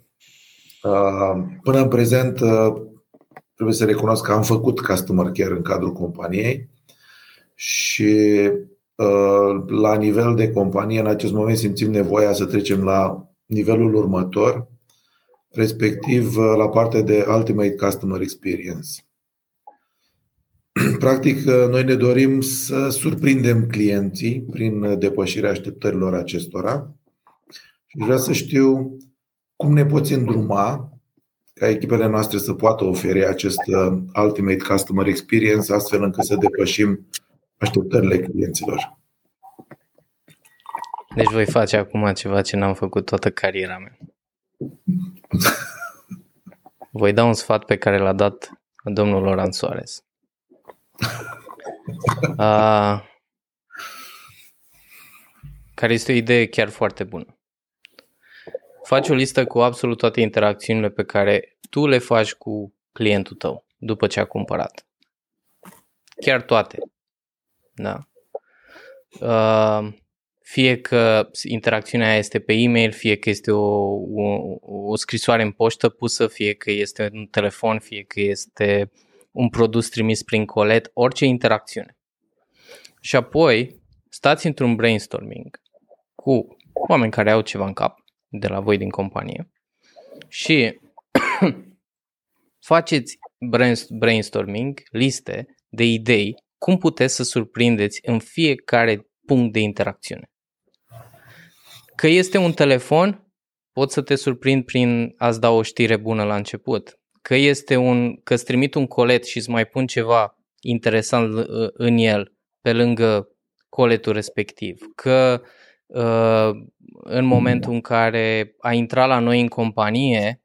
Uh, până în prezent, uh, trebuie să recunosc că am făcut customer care în cadrul companiei și uh, la nivel de companie, în acest moment simțim nevoia să trecem la nivelul următor, respectiv la partea de Ultimate Customer Experience. Practic, noi ne dorim să surprindem clienții prin depășirea așteptărilor acestora și vreau să știu cum ne poți îndruma ca echipele noastre să poată oferi acest uh, Ultimate Customer Experience astfel încât să depășim așteptările clienților. Deci voi face acum ceva ce n-am făcut toată cariera mea. Voi da un sfat pe care l-a dat domnul Loran Soares. Uh, care este o idee chiar foarte bună. Faci o listă cu absolut toate interacțiunile pe care tu le faci cu clientul tău după ce a cumpărat. Chiar toate. Da. Uh, fie că interacțiunea este pe e-mail, fie că este o, o, o scrisoare în poștă pusă, fie că este un telefon, fie că este un produs trimis prin colet, orice interacțiune. Și apoi stați într-un brainstorming cu oameni care au ceva în cap de la voi din companie și faceți brainstorming, liste de idei cum puteți să surprindeți în fiecare punct de interacțiune. Că este un telefon, pot să te surprind prin a-ți da o știre bună la început că este un, că îți trimit un colet și îți mai pun ceva interesant uh, în el pe lângă coletul respectiv, că uh, în momentul în care ai intrat la noi în companie,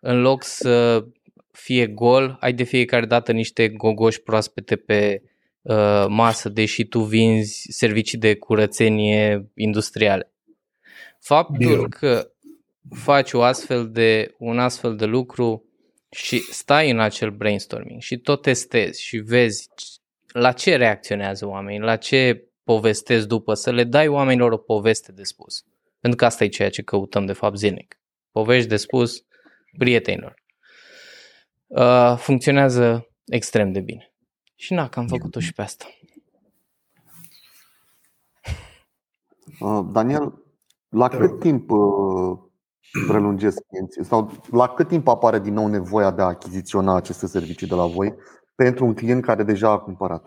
în loc să fie gol, ai de fiecare dată niște gogoși proaspete pe uh, masă, deși tu vinzi servicii de curățenie industriale. Faptul Bio. că faci o astfel de, un astfel de lucru și stai în acel brainstorming și tot testezi și vezi la ce reacționează oamenii, la ce povestesc după, să le dai oamenilor o poveste de spus. Pentru că asta e ceea ce căutăm de fapt zilnic. Povești de spus prietenilor. Uh, funcționează extrem de bine. Și na, că am făcut-o și pe asta. Uh, Daniel, la cât timp uh, prelungesc clienții? Sau la cât timp apare din nou nevoia de a achiziționa aceste servicii de la voi pentru un client care deja a cumpărat?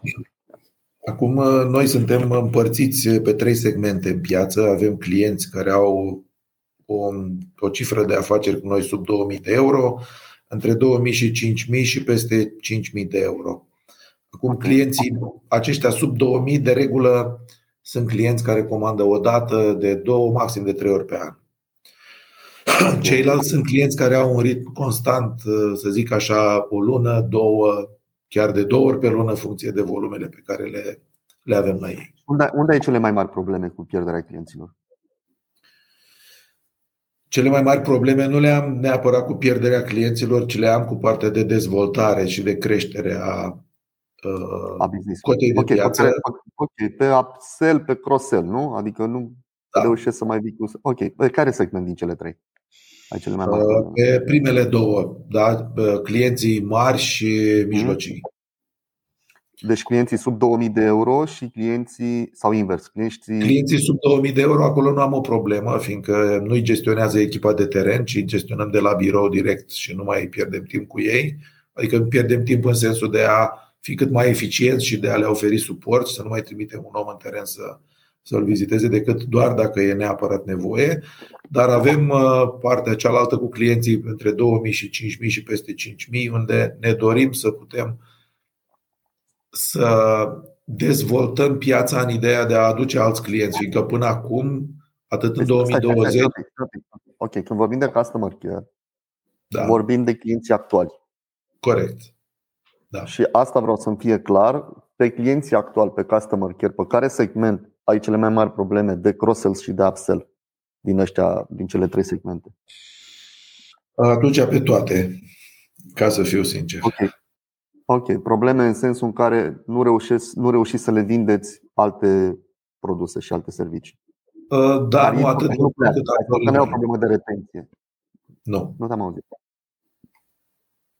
Acum noi suntem împărțiți pe trei segmente în piață. Avem clienți care au o, o cifră de afaceri cu noi sub 2000 de euro, între 2000 și 5000 și peste 5000 de euro. Acum clienții aceștia sub 2000 de regulă Sunt clienți care comandă o dată, de două, maxim de trei ori pe an. Ceilalți sunt clienți care au un ritm constant, să zic așa, o lună, două, chiar de două ori pe lună, în funcție de volumele pe care le, le avem la ei. Unde, unde ai cele mai mari probleme cu pierderea clienților? Cele mai mari probleme nu le am neapărat cu pierderea clienților, ci le am cu partea de dezvoltare și de creștere a, uh, a cotei de okay, piață. Ok, pe upsell, pe cross-sell, nu? Adică nu da. reușesc să mai vii cu... Ok, pe care segment din cele trei? Ai cele mai mari uh, Pe primele două, da? clienții mari și mhm. mijlocii. Mm-hmm. Deci clienții sub 2000 de euro și clienții, sau invers, clienții... Clienții sub 2000 de euro, acolo nu am o problemă, fiindcă nu-i gestionează echipa de teren, ci gestionăm de la birou direct și nu mai pierdem timp cu ei. Adică pierdem timp în sensul de a fi cât mai eficienți și de a le oferi suport și să nu mai trimitem un om în teren să, să-l viziteze decât doar dacă e neapărat nevoie. Dar avem uh, partea cealaltă cu clienții între 2000 și 5000 și peste 5000, unde ne dorim să putem să dezvoltăm piața în ideea de a aduce alți clienți, fiindcă până acum, atât în 2020. Ok, când vorbim de customer care, da. vorbim de clienții actuali. Corect. Da. Și asta vreau să-mi fie clar. Pe clienții actuali, pe customer care, pe care segment ai cele mai mari probleme de cross-sell și de upsell din ăștia, din cele trei segmente? Atunci pe toate, ca să fiu sincer. Okay. Ok, probleme în sensul în care nu, reușesc, nu reușiți să le vindeți alte produse și alte servicii. Uh, da, Dar nu atât. Nu, nu, nu e o problemă de retenție. Nu. Nu te-am auzit.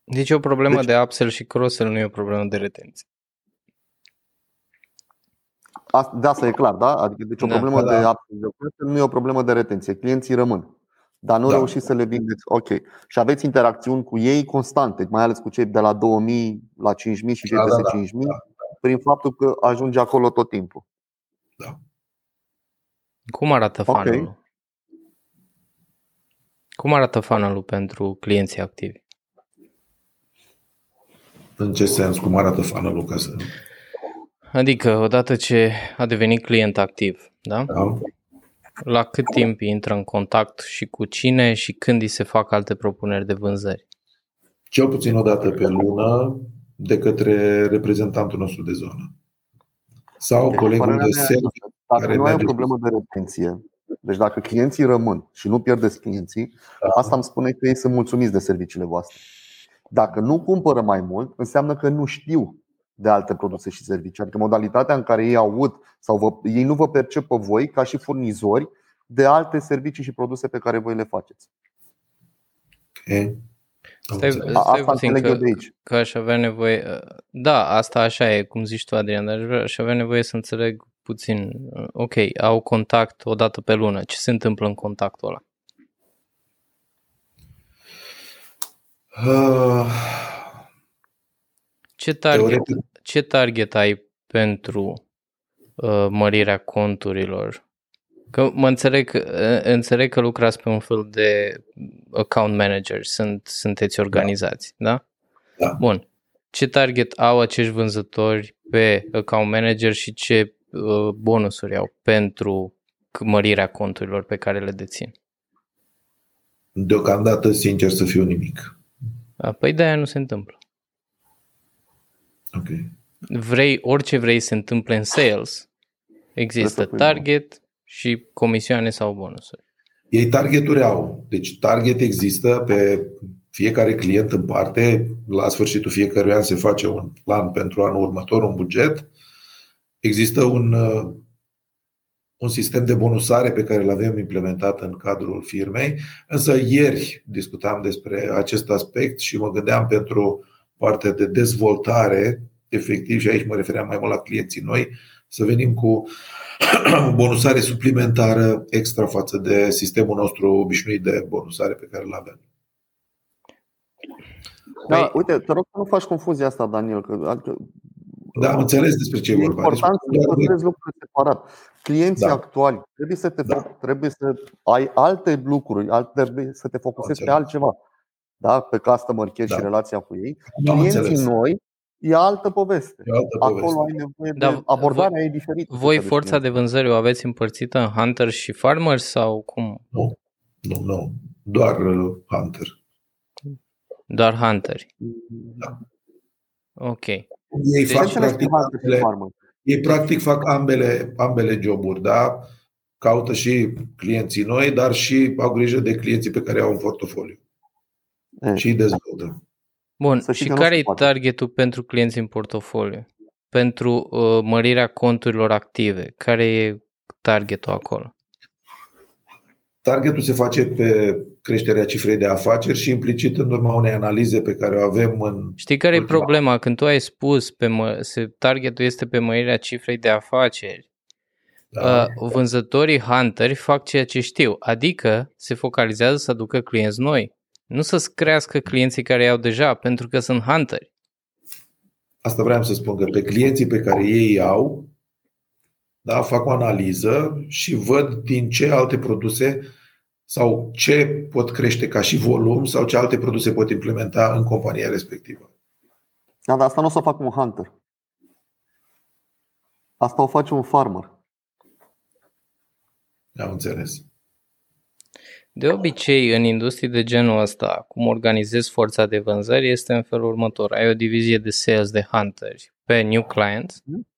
Deci e o problemă deci, de upsell și cross-sell, nu e o problemă de retenție. Da, asta e clar, da? Adică deci o da, problemă da. de upsell nu e o problemă de retenție. Clienții rămân dar nu da. reușiți să le vindeți. Ok. Și aveți interacțiuni cu ei constante, mai ales cu cei de la 2000 la 5000 și cei da, peste da, 5000, da, da. prin faptul că ajunge acolo tot timpul. Da. Cum arată funnel okay. Cum arată funnel pentru clienții activi? În ce sens? Cum arată funnel ca să... Adică, odată ce a devenit client activ, da? da la cât timp intră în contact și cu cine și când îi se fac alte propuneri de vânzări? Cel puțin o dată pe lună de către reprezentantul nostru de zonă. Sau deci, colegul de sales. Dacă nu ai o problemă de retenție, deci dacă clienții rămân și nu pierdeți clienții, da. asta îmi spune că ei sunt mulțumiți de serviciile voastre. Dacă nu cumpără mai mult, înseamnă că nu știu de alte produse și servicii. Adică modalitatea în care ei aud sau vă, ei nu vă percep pe voi ca și furnizori de alte servicii și produse pe care voi le faceți. Okay. Stai, stai puțin că, de aici. că aș avea nevoie. Da, asta așa e, cum zici tu, Adrian, dar aș avea nevoie să înțeleg puțin. Ok, au contact o dată pe lună. Ce se întâmplă în contactul ăla? Uh, ce target, ce target ai pentru uh, mărirea conturilor? Că mă înțeleg, uh, înțeleg că lucrați pe un fel de account manager, sunt, sunteți organizați, da? da? Da. Bun. Ce target au acești vânzători pe account manager și ce uh, bonusuri au pentru mărirea conturilor pe care le dețin? Deocamdată, sincer să fiu, nimic. Păi de-aia nu se întâmplă. Okay. Vrei, orice vrei să se întâmple în sales, există target și comisioane sau bonusuri. Ei targeturi au. Deci target există pe fiecare client în parte. La sfârșitul fiecărui an se face un plan pentru anul următor, un buget. Există un, uh, un sistem de bonusare pe care îl avem implementat în cadrul firmei. Însă ieri discutam despre acest aspect și mă gândeam pentru partea de dezvoltare, efectiv, și aici mă refeream mai mult la clienții noi, să venim cu o bonusare suplimentară extra față de sistemul nostru obișnuit de bonusare pe care îl avem. Da, păi- uite, te rog să nu faci confuzia asta, Daniel. Că, adică, da, am înțeles despre ce e vorba. E important deci, să vezi lucrurile separat. Clienții da. actuali trebuie să te da. trebuie să ai alte lucruri, trebuie să te focusezi pe altceva da? pe customer care da. și relația cu ei. Clienții noi, e altă poveste. E altă Acolo poveste. ai nevoie de Dar abordarea e diferită. Voi față de forța de client. vânzări o aveți împărțită în hunters și farmers sau cum? Nu, nu, nu. Doar uh, Hunter. Doar hunteri. Da. Ok. Ei Deci- fac Ce înțelegi practic cu hunter și ambele, farmer? ei practic fac ambele, ambele joburi, da? Caută și clienții noi, dar și au grijă de clienții pe care au în portofoliu E, și îi dezvoltă. Bun, Să știi și că nu care se e poate. targetul pentru clienți în portofoliu? Pentru uh, mărirea conturilor active, care e targetul acolo? Targetul se face pe creșterea cifrei de afaceri și implicit în urma unei analize pe care o avem în Știi care e Ultima. problema? Când tu ai spus pe mă, se, targetul este pe mărirea cifrei de afaceri, da, uh, vânzătorii hunteri fac ceea ce știu, adică se focalizează să aducă clienți noi, nu să-ți crească clienții care iau deja, pentru că sunt hunteri. Asta vreau să spun că pe clienții pe care ei au, da, fac o analiză și văd din ce alte produse sau ce pot crește ca și volum sau ce alte produse pot implementa în compania respectivă. Da, dar asta nu o să o facă un hunter. Asta o face un farmer. Am înțeles. De obicei, în industrii de genul ăsta, cum organizezi forța de vânzări este în felul următor. Ai o divizie de sales de hunteri pe new clients Mhm.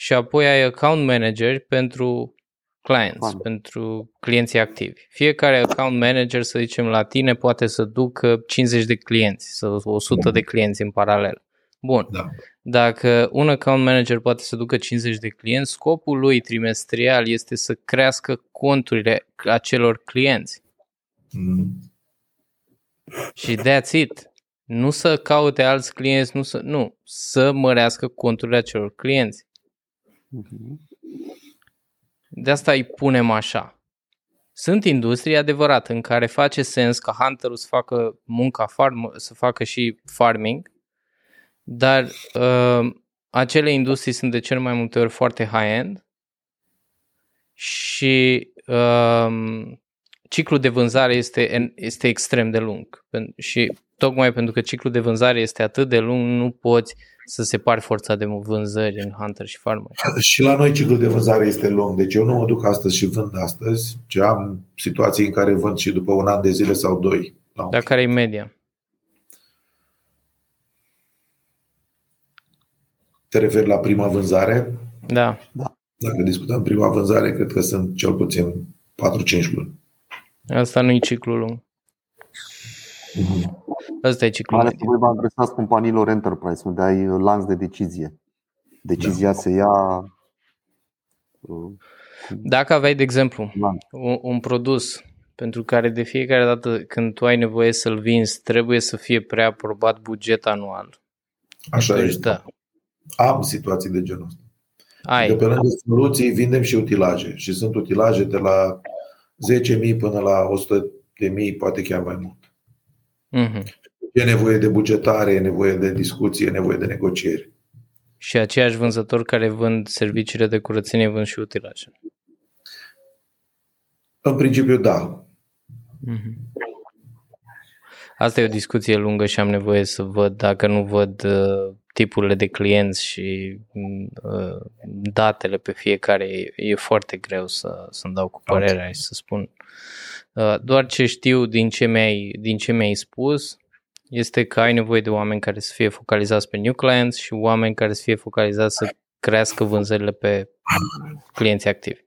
Și apoi ai account manager pentru clients, Farmer. pentru clienții activi. Fiecare account manager, să zicem, la tine poate să ducă 50 de clienți sau 100 de clienți în paralel. Bun. Da. Dacă un account manager poate să ducă 50 de clienți, scopul lui trimestrial este să crească conturile acelor clienți. Mm. Și that's it. Nu să caute alți clienți, nu să, nu, să mărească conturile acelor clienți. Mhm. De asta îi punem așa. Sunt industrii adevărat în care face sens ca hunterul să facă munca farm, să facă și farming, dar uh, acele industrii sunt de cel mai multe ori foarte high-end și uh, ciclul de vânzare este, este extrem de lung. Pen- Și tocmai pentru că ciclul de vânzare este atât de lung, nu poți să separi forța de vânzări în hunter și farmer. Și la noi ciclul de vânzare este lung. Deci eu nu mă duc astăzi și vând astăzi, ci am situații în care vând și după un an de zile sau doi. La un Dar care e media? Te referi la prima vânzare? Da. Dacă discutăm prima vânzare, cred că sunt cel puțin 4-5 luni. Asta nu e ciclul lung. Asta e ciclul Mai ales că mediu. voi vă adresați companiilor enterprise, unde ai lanț de decizie. Decizia se ia uh, Dacă aveai, de exemplu, lanț. un, un produs pentru care de fiecare dată când tu ai nevoie să-l vinzi, trebuie să fie preaprobat buget anual. Așa Atunci, este. da. Am situații de genul ăsta. Ai. De pe lângă soluții vindem și utilaje. Și sunt utilaje de la 10.000 până la 100.000, poate chiar mai mult. Mhm. E nevoie de bugetare, e nevoie de discuție, e nevoie de negocieri. Și aceiași vânzători care vând serviciile de curățenie vând și utilaje. În principiu, da. Mhm. Asta e o discuție lungă și am nevoie să văd, dacă nu văd uh, tipurile de clienți și uh, datele pe fiecare, e, e foarte greu să, să-mi dau cu părerea și să spun. Uh, doar ce știu din ce, mi-ai, din ce mi-ai spus este că ai nevoie de oameni care să fie focalizați pe new clients și oameni care să fie focalizați să crească vânzările pe clienții activi.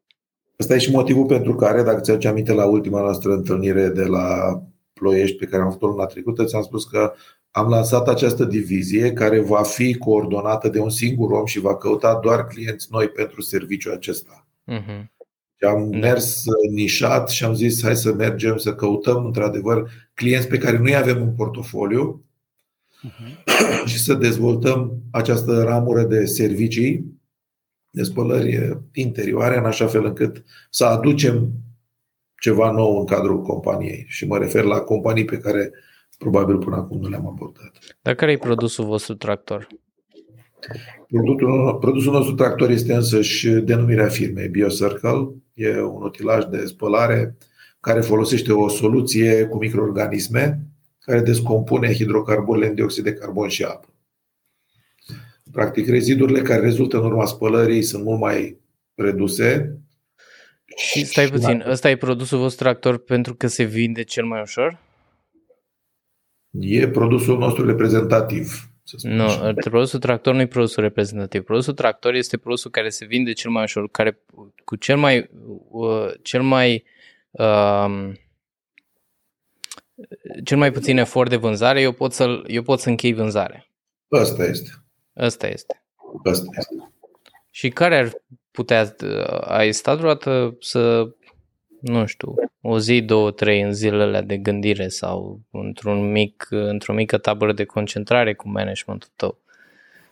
Ăsta e și motivul pentru care, dacă ți-aduce aminte la ultima noastră întâlnire de la Ploiești pe care am făcut-o luna trecută, ți-am spus că am lansat această divizie care va fi coordonată de un singur om și va căuta doar clienți noi pentru serviciul acesta. Uh-huh. Și am Da. mers nișat și am zis hai să mergem să căutăm într-adevăr clienți pe care nu-i avem în portofoliu și să dezvoltăm această ramură de servicii de spălări interioare în așa fel încât să aducem ceva nou în cadrul companiei. Și mă refer la companii pe care probabil până acum nu le-am abordat. Dar care e produsul vostru tractor? Produsul, produsul nostru tractor este însă și denumirea firmei BioCircle. E un utilaj de spălare care folosește o soluție cu microorganisme care descompune hidrocarburile în dioxid de carbon și apă. Practic, rezidurile care rezultă în urma spălării sunt mult mai reduse. Și stai puțin, ăsta e produsul vostru tractor pentru că se vinde cel mai ușor? E produsul nostru reprezentativ. Nu, produsul tractor nu e produsul reprezentativ. Produsul tractor este produsul care se vinde cel mai ușor, care cu cel mai, uh, cel mai uh, cel mai puțin efort de vânzare, eu pot, să eu pot să închei vânzare. Asta este. Asta este. Asta este. Și care ar putea, ai stat vreodată să, nu știu, o zi, două, trei în zilele de gândire sau într-un mic, într-o mică tabără de concentrare cu managementul tău,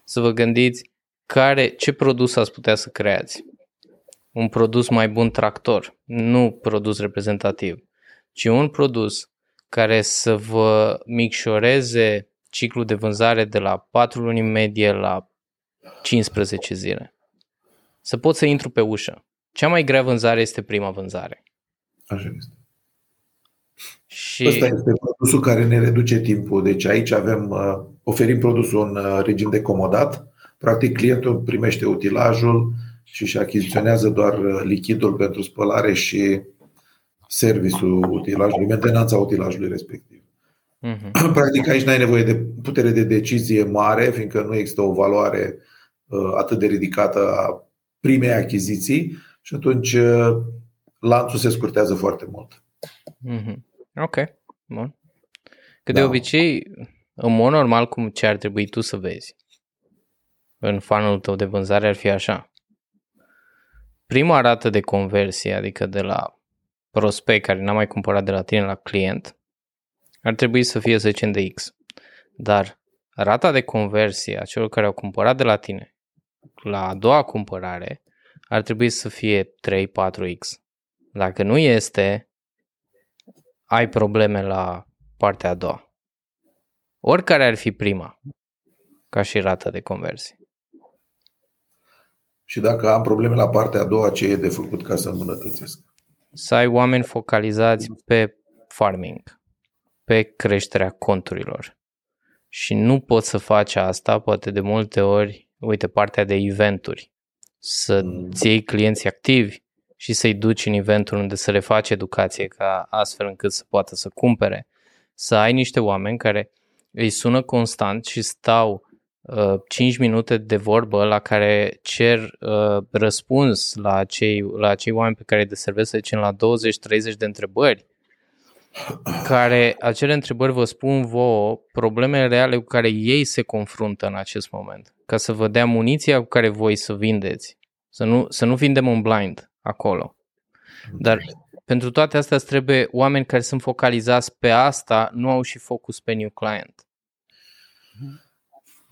să vă gândiți care, ce produs ați putea să creați. Un produs mai bun tractor, nu produs reprezentativ, ci un produs care să vă micșoreze ciclul de vânzare de la 4 luni în medie la 15 zile. Să pot să intru pe ușă. Cea mai grea vânzare este prima vânzare. Așa este. Și... Asta este produsul care ne reduce timpul. Deci aici avem, uh, oferim produsul în uh, regim de comodat. Practic clientul primește utilajul și își achiziționează doar uh, lichidul pentru spălare și serviciul utilajului, mentenanța utilajului respectiv. Uh-huh. Practic aici nu ai nevoie de putere de decizie mare, fiindcă nu există o valoare uh, atât de ridicată a primei achiziții și atunci uh, lanțul se scurtează foarte mult. Uh-huh. Ok, bun. Că da. de obicei, în mod normal, cum ce ar trebui tu să vezi în fanul tău de vânzare ar fi așa. Prima rată de conversie, adică de la prospect care n-a mai cumpărat de la tine la client, ar trebui să fie, să zicem, de X. Dar rata de conversie a celor care au cumpărat de la tine la a doua cumpărare ar trebui să fie 3-4X. Dacă nu este, ai probleme la partea a doua. Oricare ar fi prima, ca și rata de conversie. Și dacă am probleme la partea a doua, ce e de făcut ca să îmbunătățesc? să ai oameni focalizați pe farming, pe creșterea conturilor. Și nu poți să faci asta, poate de multe ori, uite, partea de eventuri, să ți iei clienți activi și să-i duci în eventuri unde să le faci educație ca astfel încât să poată să cumpere. Să ai niște oameni care îi sună constant și stau 5 uh, minute de vorbă la care cer uh, răspuns la acei, la acei oameni pe care îi deservesc, să zicem, la 20-30 de întrebări, care acele întrebări vă spun vouă problemele reale cu care ei se confruntă în acest moment, ca să vă dea muniția cu care voi să vindeți. Să nu, să nu vindem un blind acolo. Dar pentru toate astea trebuie oameni care sunt focalizați pe asta, nu au și focus pe new client.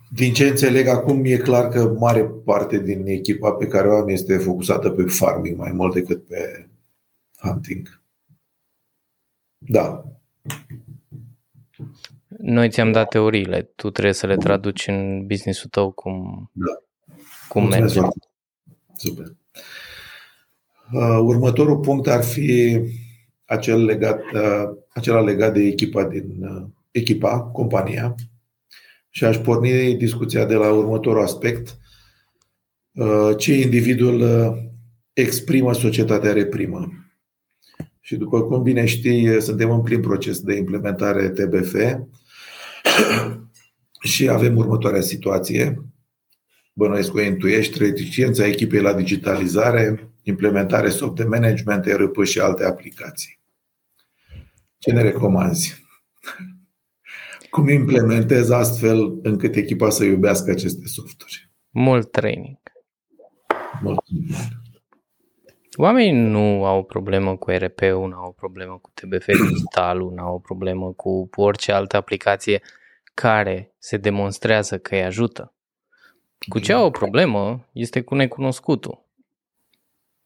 Din ce înțeleg acum, e clar că mare parte din echipa pe care o am este focusată pe farming mai mult decât pe hunting. Da. Noi ți-am dat teoriile, tu trebuie să le traduci în business-ul tău cum, da. cum merge. Super. Uh, următorul punct ar fi acel legat, uh, acela legat de echipa din uh, echipa, compania, și aș porni discuția de la următorul aspect. Uh, ce individul uh, exprimă, societatea reprimă. Și după cum bine știi, suntem în plin proces de implementare TBF și avem următoarea situație. Bănuiesc că intuiești reticența echipei la digitalizare, implementare soft de management, ERP și alte aplicații. Ce ne recomanzi? Cum implementez astfel încât echipa să iubească aceste softuri? Mult training. Mult Oamenii nu au o problemă cu RP-ul, nu au o problemă cu TBF digitalul, nu au o problemă cu orice altă aplicație care se demonstrează că îi ajută. Cu ce au o problemă este cu necunoscutul.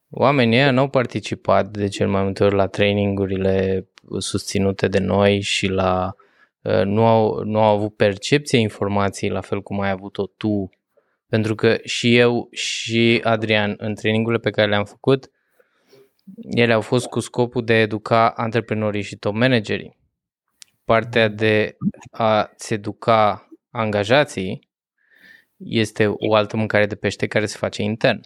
Oamenii ăia nu au participat de cel mai multe ori la trainingurile susținute de noi și la Uh, nu au, nu au avut percepția informației la fel cum ai avut-o tu. Pentru că și eu și Adrian, în trainingurile pe care le-am făcut, ele au fost cu scopul de a educa antreprenorii și top managerii. Partea de a-ți educa angajații este o altă mâncare de pește care se face intern.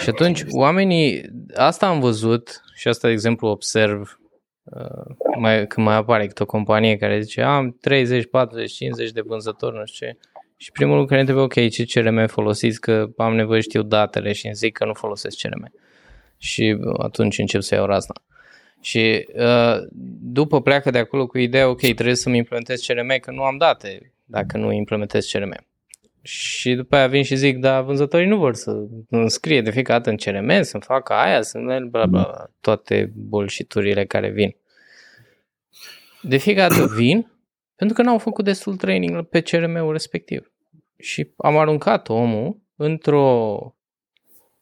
Și atunci oamenii, asta am văzut și asta de exemplu observ uh, mai, când mai apare o companie care zice am 30, 40, 50 de vânzători, nu știu ce, și primul lucru care întrebe, ok, ce CRM folosiți, că am nevoie știu datele și îmi zic că nu folosesc CRM. Și atunci încep să iau razna. Și uh, după pleacă de acolo cu ideea, ok, trebuie să-mi implementez CRM, că nu am date dacă nu implementez CRM. Și după aia vin și zic, da, vânzătorii nu vor să scrie de fiecare dată în CRM, să facă aia, să bla, bla, bla, toate bullshit care vin. De fiecare dată vin pentru că n-au făcut destul training pe CRM-ul respectiv. Și am aruncat omul într-o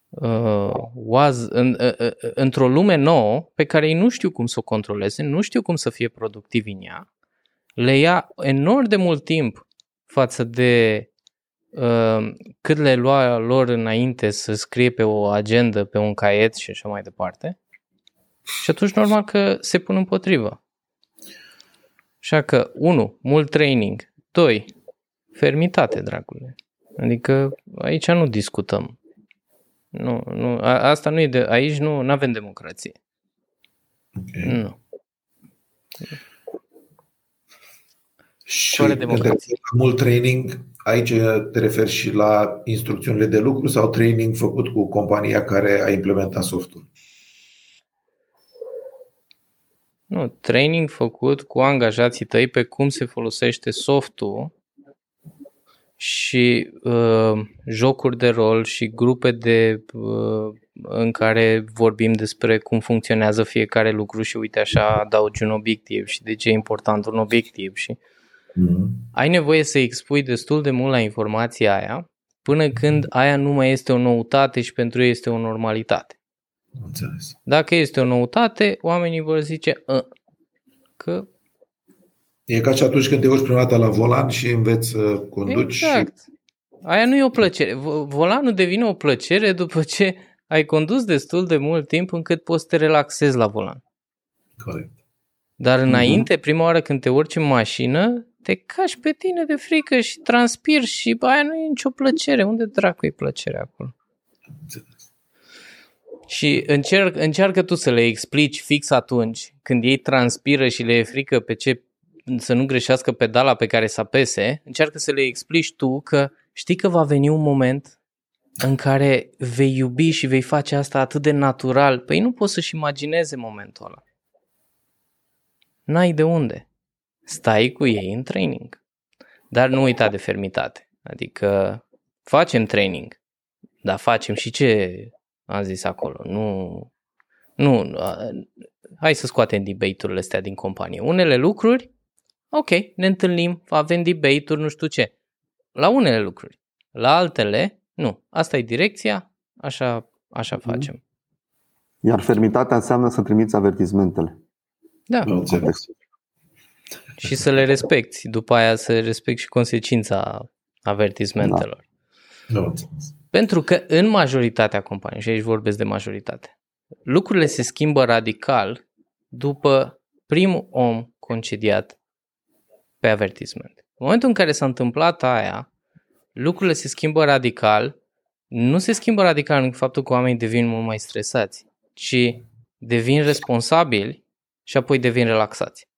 uh, was, în, uh, uh, într-o lume nouă pe care ei nu știu cum să o controleze, nu știu cum să fie productivi în ea, le ia enorm de mult timp față de uh, cât le lua lor înainte să scrie pe o agendă, pe un caiet și așa mai departe. Și atunci normal că se pun împotrivă. Așa că, 1. Mult training. 2. Fermitate, dragule. Adică aici nu discutăm. Nu, nu, a, asta nu e de, aici nu avem democrație. Okay. Nu. Și Fără democrație. mult training, aici te referi și la instrucțiunile de lucru sau training făcut cu compania care a implementat softul? Nu, training făcut cu angajații tăi pe cum se folosește softul și uh, jocuri de rol și grupe de uh, în care vorbim despre cum funcționează fiecare lucru și uite așa adaugi un obiectiv și de ce e important un obiectiv și mm-hmm. ai nevoie să expui destul de mult la informația aia până când aia nu mai este o noutate și pentru ei este o normalitate. Înțeles. Dacă este o noutate, oamenii vor zice ă, că... E ca și atunci când te urci prima dată la volan și înveți să conduci. Exact. Și... Aia nu e o plăcere. Volanul devine o plăcere după ce ai condus destul de mult timp încât poți să te relaxezi la volan. Corect. Dar mhm. înainte, prima oară când te urci în mașină, te cași pe tine de frică și transpiri și aia nu e nicio plăcere. Unde dracu e plăcerea acolo? Și încerc, încearcă tu să le explici fix atunci, când ei transpiră și le e frică pe ce să nu greșească pedala pe care să apese, încearcă să le explici tu că știi că va veni un moment în care vei iubi și vei face asta atât de natural. Păi nu poți să-și imagineze momentul ăla. N-ai de unde. Stai cu ei în training. Dar nu uita de fermitate. Adică facem training, dar facem și ce am zis acolo. Nu, nu, hai să scoatem debate-urile astea din companie. Unele lucruri, ok, ne întâlnim, avem debate-uri, nu știu ce. La unele lucruri. La altele, nu. Asta e direcția, așa, așa mhm. facem. Iar fermitatea înseamnă să trimiți avertizmentele. Da. Și să le respecti. După aia să respecti și consecința avertizmentelor. Da. Pentru că în majoritatea companiilor, și aici vorbesc de majoritate, lucrurile se schimbă radical după primul om concediat pe avertisment. În momentul în care s-a întâmplat aia, lucrurile se schimbă radical, nu se schimbă radical în faptul că oamenii devin mult mai stresați, ci devin responsabili și apoi devin relaxați.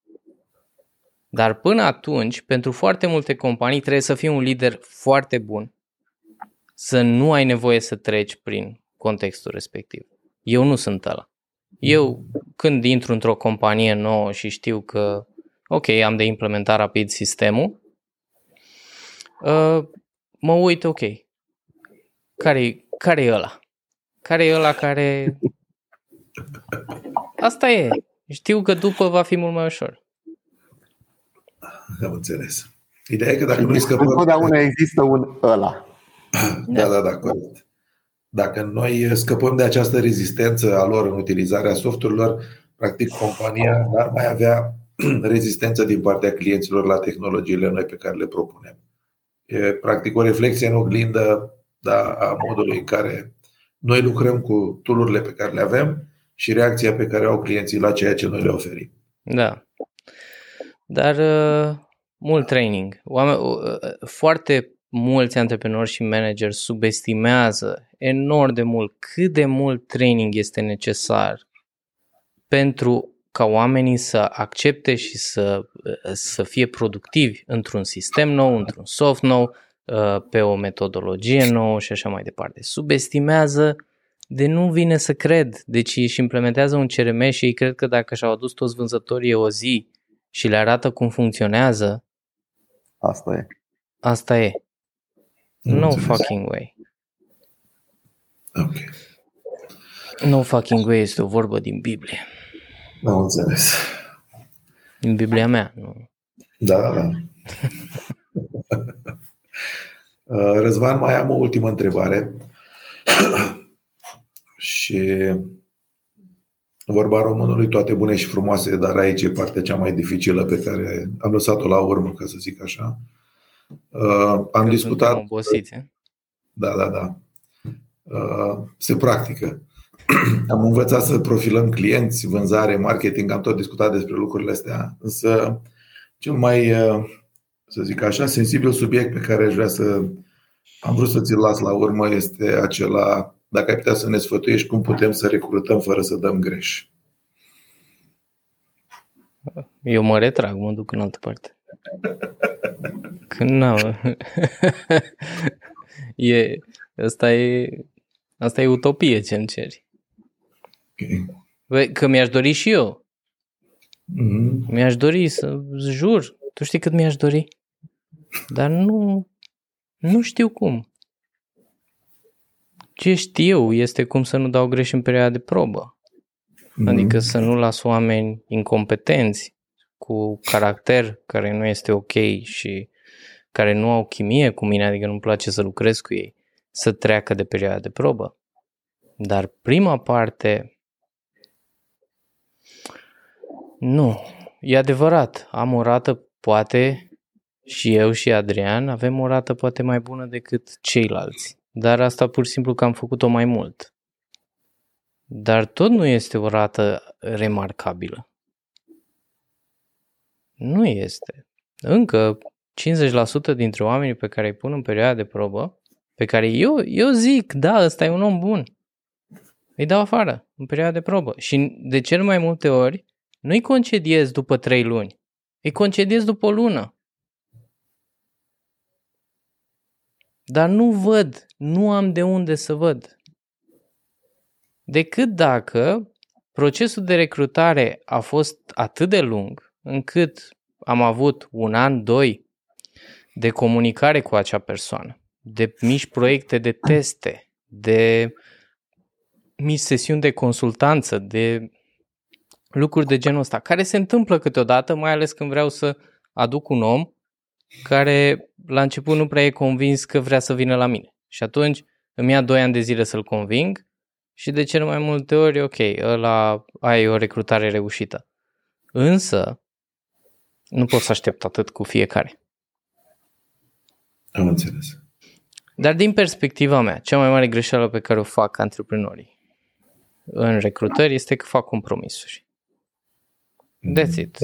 Dar până atunci, pentru foarte multe companii trebuie să fii un lider foarte bun, să nu ai nevoie să treci prin contextul respectiv. Eu nu sunt ăla. Eu, când intru într-o companie nouă și știu că, ok, am de implementat rapid sistemul, uh, mă uit, ok, care, care e ăla? Care e ăla care... Asta e. Știu că după va fi mult mai ușor. Am înțeles. Ideea e că dacă nu-i scăpăm... Întotdeauna există un ăla. Da, da, da, corect. Dacă noi scăpăm de această rezistență a lor în utilizarea softurilor, practic compania n-ar mai avea rezistență din partea clienților la tehnologiile noi pe care le propunem. E practic o reflexie în oglindă da, a modului în care noi lucrăm cu tulurile pe care le avem și reacția pe care au clienții la ceea ce noi le oferim. Da. Dar uh, mult training. Oameni, uh, uh foarte mulți antreprenori și manageri subestimează enorm de mult cât de mult training este necesar pentru ca oamenii să accepte și să, să fie productivi într-un sistem nou, într-un soft nou, uh, pe o metodologie nouă și așa mai departe. Subestimează de nu vine să cred. Deci își implementează un CRM și ei cred că dacă și-au adus toți vânzătorii o zi și le arată cum funcționează, asta e. Asta e. No fucking way. Ok. No fucking way este o vorbă din Biblie. Am înțeles. Din Biblia mea, nu. Da, da, da. Uh, Răzvan, mai am o ultimă întrebare. și vorba românului toate bune și frumoase, dar aici e partea cea mai dificilă pe care am lăsat-o la urmă, ca să zic așa. Uh, am Că discutat. suntem obosiți, eh? Da, da, da. Uh, se practică. Am învățat să profilăm clienți, vânzare, marketing, am tot discutat despre lucrurile astea, însă cel mai, uh, să zic așa, sensibil subiect pe care aș vrea să am vrut să ți-l las la urmă este acela, dacă ai putea să ne sfătuiești cum putem să recrutăm fără să dăm greș. Eu mă retrag, mă duc în altă parte. Când n-am... e, asta e, asta e utopie ce îmi ceri. Okay. Băi, Că mi-aș dori și eu. Mm-hmm. Mi-aș dori să jur. Tu știi cât mi-aș dori? Dar nu, nu știu cum. Ce știu este cum să nu dau greș în perioada de probă. Adică să nu las oameni incompetenți cu caracter care nu este ok și care nu au chimie cu mine, adică nu-mi place să lucrez cu ei, să treacă de perioada de probă. Dar prima parte, nu, e adevărat, am o rată poate și eu și Adrian avem o rată poate mai bună decât ceilalți, dar asta pur și simplu că am făcut-o mai mult. Dar tot nu este o rată remarcabilă. Nu este. Încă 50% dintre oamenii pe care îi pun în perioada de probă, pe care eu, eu zic, da, ăsta e un om bun, îi dau afară în perioada de probă. Și de cel mai multe ori nu-i concediez după 3 luni, îi concediez după o lună. Dar nu văd, nu am de unde să văd. Decât dacă procesul de recrutare a fost atât de lung încât am avut un an, doi de comunicare cu acea persoană, de mici proiecte de teste, de mici sesiuni de consultanță, de lucruri de genul ăsta, care se întâmplă câteodată, mai ales când vreau să aduc un om care la început nu prea e convins că vrea să vină la mine. Și atunci îmi ia 2 ani de zile să-l conving și de cele mai multe ori, ok, ăla ai o recrutare reușită. Însă, nu pot să aștept atât cu fiecare. Am înțeles. Dar din perspectiva mea, cea mai mare greșeală pe care o fac antreprenorii în recrutări este că fac compromisuri. That's it.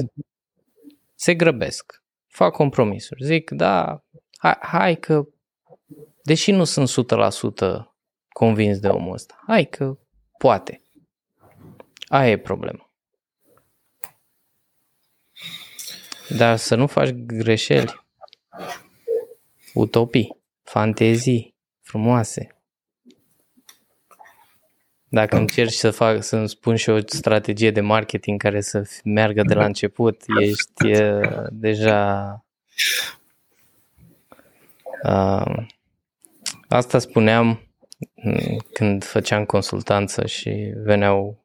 Se grăbesc. Fac compromisuri. Zic, da, hai, hai că, deși nu sunt 100% convins de omul ăsta, hai că poate. Aia e problema. Dar să nu faci greșeli, utopii, fantezii frumoase. Dacă încerci să fac, să-mi spun și o strategie de marketing care să meargă de la început, ești uh, deja... Uh, asta spuneam când făceam consultanță și veneau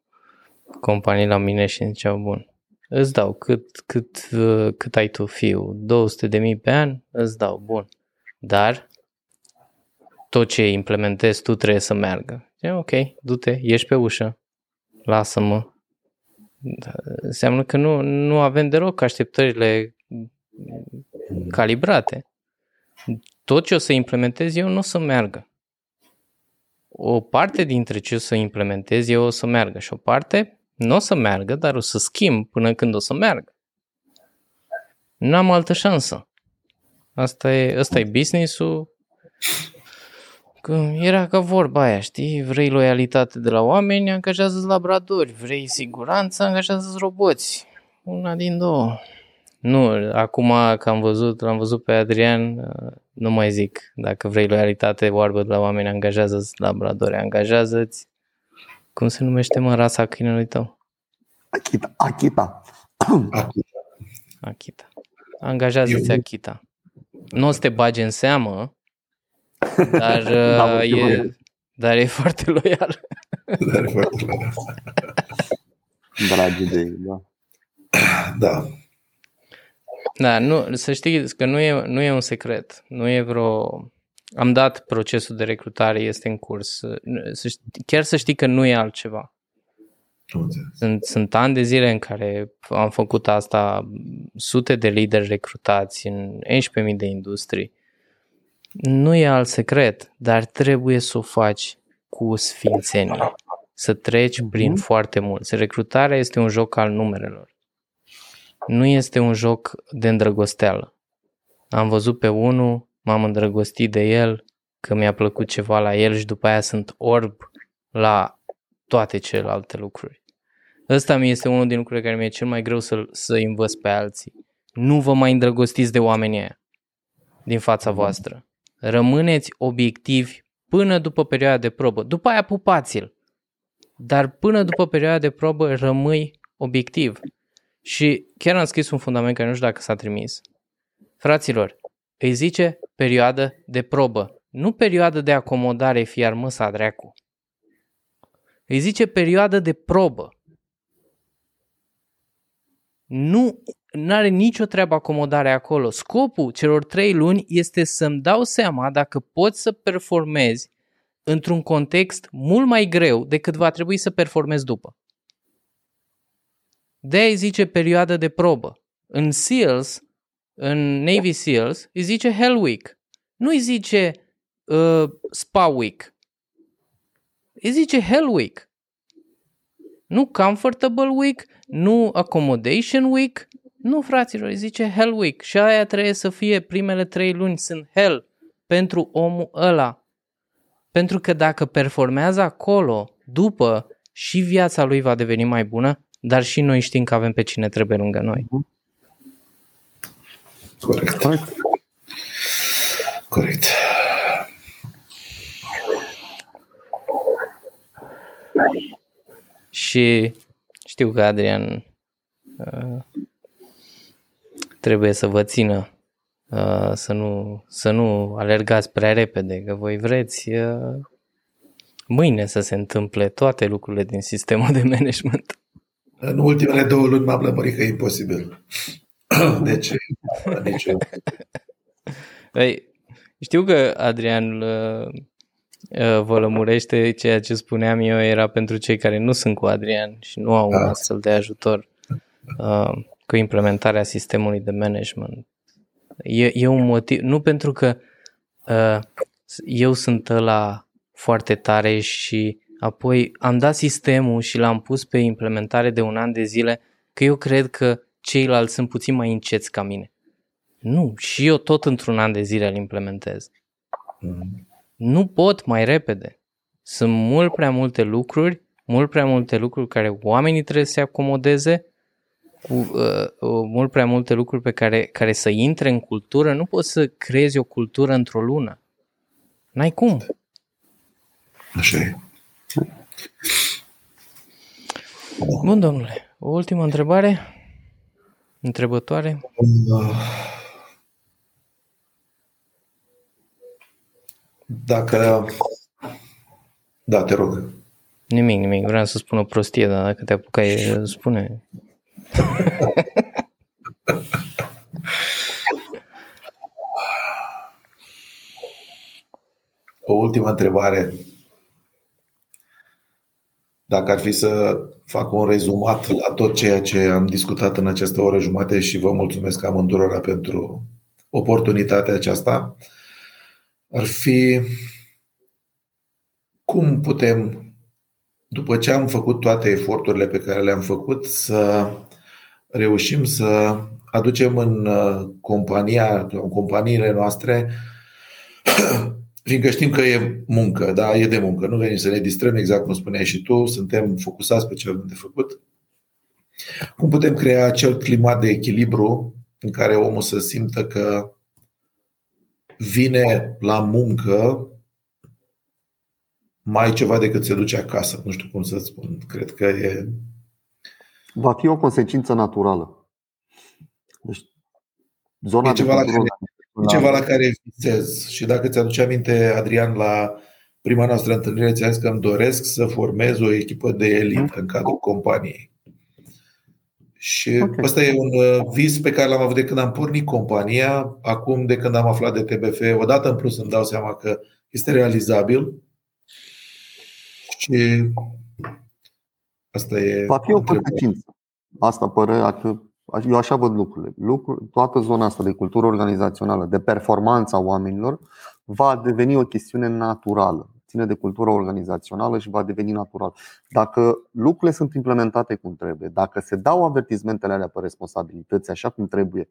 companii la mine și ziceau, bun, îți dau cât, cât, cât ai tu fiu, 200 de mii pe an, îți dau, bun. Dar tot ce implementezi tu trebuie să meargă. E, ok, du-te, ieși pe ușă, lasă-mă. Înseamnă că nu, nu avem deloc așteptările calibrate. Tot ce o să implementez eu nu o să meargă. O parte dintre ce o să implementez eu o să meargă și o parte nu o să meargă, dar o să schimb până când o să meargă. Nu am altă șansă. Asta e, asta e business-ul, Că era ca vorba aia, știi? Vrei loialitate de la oameni, angajează labradori. Vrei siguranță, angajează roboți. Una din două. Nu, acum că am văzut, l-am văzut pe Adrian, uh, nu mai zic. Dacă vrei loialitate oarbă de la oameni, angajează-ți labradori, angajează-ți cum se numește mă rasa câinelui tău? Achita. Achita. Achita. Achita. Angajează-ți Achita. Nu o să te bage în seamă, dar, da, e, dar e foarte loial. Dar e foarte loial. Dragi de da. Da. Da, nu, să știi că nu e, nu e un secret. Nu e vreo... Am dat procesul de recrutare, este în curs. Să știi, chiar să știi că nu e altceva. Sunt, sunt ani de zile în care am făcut asta, sute de lideri recrutați în 11.000 de industrii. Nu e alt secret, dar trebuie să o faci cu sfințenie. Să treci mm-hmm. prin foarte mult. Recrutarea este un joc al numerelor. Nu este un joc de îndrăgosteală. Am văzut pe unul, m-am îndrăgostit de el, că mi-a plăcut ceva la el și după aia sunt orb la toate celelalte lucruri. Ăsta mi este unul din lucrurile care mi-e cel mai greu să, să învăț pe alții. Nu vă mai îndrăgostiți de oamenii aia din fața voastră. Rămâneți obiectivi până după perioada de probă. După aia pupați-l. Dar până după perioada de probă rămâi obiectiv. Și chiar am scris un fundament care nu știu dacă s-a trimis. Fraților, îi zice perioadă de probă, nu perioadă de acomodare fiar măsa dreacu. Îi zice perioadă de probă. Nu are nicio treabă acomodare acolo. Scopul celor trei luni este să-mi dau seama dacă pot să performezi într-un context mult mai greu decât va trebui să performezi după. de zice perioadă de probă. În SEALs, în Navy SEALs, îi zice Hell Week. Nu îi zice uh, Spa Week. Îi zice Hell Week. Nu Comfortable Week, nu Accommodation Week, nu fraților, îi zice Hell Week și aia trebuie să fie primele trei luni sunt Hell pentru omul ăla. Pentru că dacă performează acolo, după, și viața lui va deveni mai bună, dar și noi știm că avem pe cine trebuie lângă noi. Corect. Corect. Și știu că Adrian uh, trebuie să vă țină uh, să, nu, să nu alergați prea repede, că voi vreți uh, mâine să se întâmple toate lucrurile din sistemul de management. În ultimele două luni m-am lămurit că e imposibil. Deci, deci... Păi, știu că Adrian uh, uh, vă lămurește ceea ce spuneam eu era pentru cei care nu sunt cu Adrian și nu au un da. astfel de ajutor uh, cu implementarea sistemului de management. E, e un motiv, nu pentru că uh, eu sunt la foarte tare și apoi am dat sistemul și l-am pus pe implementare de un an de zile, că eu cred că ceilalți sunt puțin mai înceți ca mine. Nu, și eu tot într-un an de zile îl implementez. Mm. Nu pot mai repede. Sunt mult prea multe lucruri, mult prea multe lucruri care oamenii trebuie să se acomodeze, cu uh, uh, mult prea multe lucruri pe care, care să intre în cultură. Nu poți să creezi o cultură într-o lună. N-ai cum. Așa e. Bun, domnule. O ultimă întrebare? Întrebătoare? Dacă... Da, te rog. Nimic, nimic. Vreau să spun o prostie, dar dacă te apucai, spune. o ultimă întrebare. Dacă ar fi să fac un rezumat la tot ceea ce am discutat în această oră jumate și vă mulțumesc amândurora pentru oportunitatea aceasta, ar fi cum putem, după ce am făcut toate eforturile pe care le-am făcut, să reușim să aducem în compania, în companiile noastre fiindcă știm că e muncă, da, e de muncă, nu venim să ne distrăm exact cum spuneai și tu, suntem focusați pe ce avem de făcut. Cum putem crea acel climat de echilibru în care omul să simtă că vine la muncă mai ceva decât se duce acasă. Nu știu cum să spun. Cred că e. Va fi o consecință naturală. Deci, zona e ceva, la care, e ceva la care visez. Și dacă ți-aduce aminte, Adrian, la prima noastră întâlnire, ți-am zis că îmi doresc să formez o echipă de elită în cadrul companiei. Și okay. ăsta e un uh, vis pe care l-am avut de când am pornit compania. Acum, de când am aflat de TBF, odată în plus îmi dau seama că este realizabil. Și asta e. Va fi o consecință. Asta părea că eu așa văd lucrurile. Lucru, toată zona asta de cultură organizațională, de performanța oamenilor, va deveni o chestiune naturală ține de cultura organizațională și va deveni natural. Dacă lucrurile sunt implementate cum trebuie, dacă se dau avertizmentele alea pe responsabilități așa cum trebuie,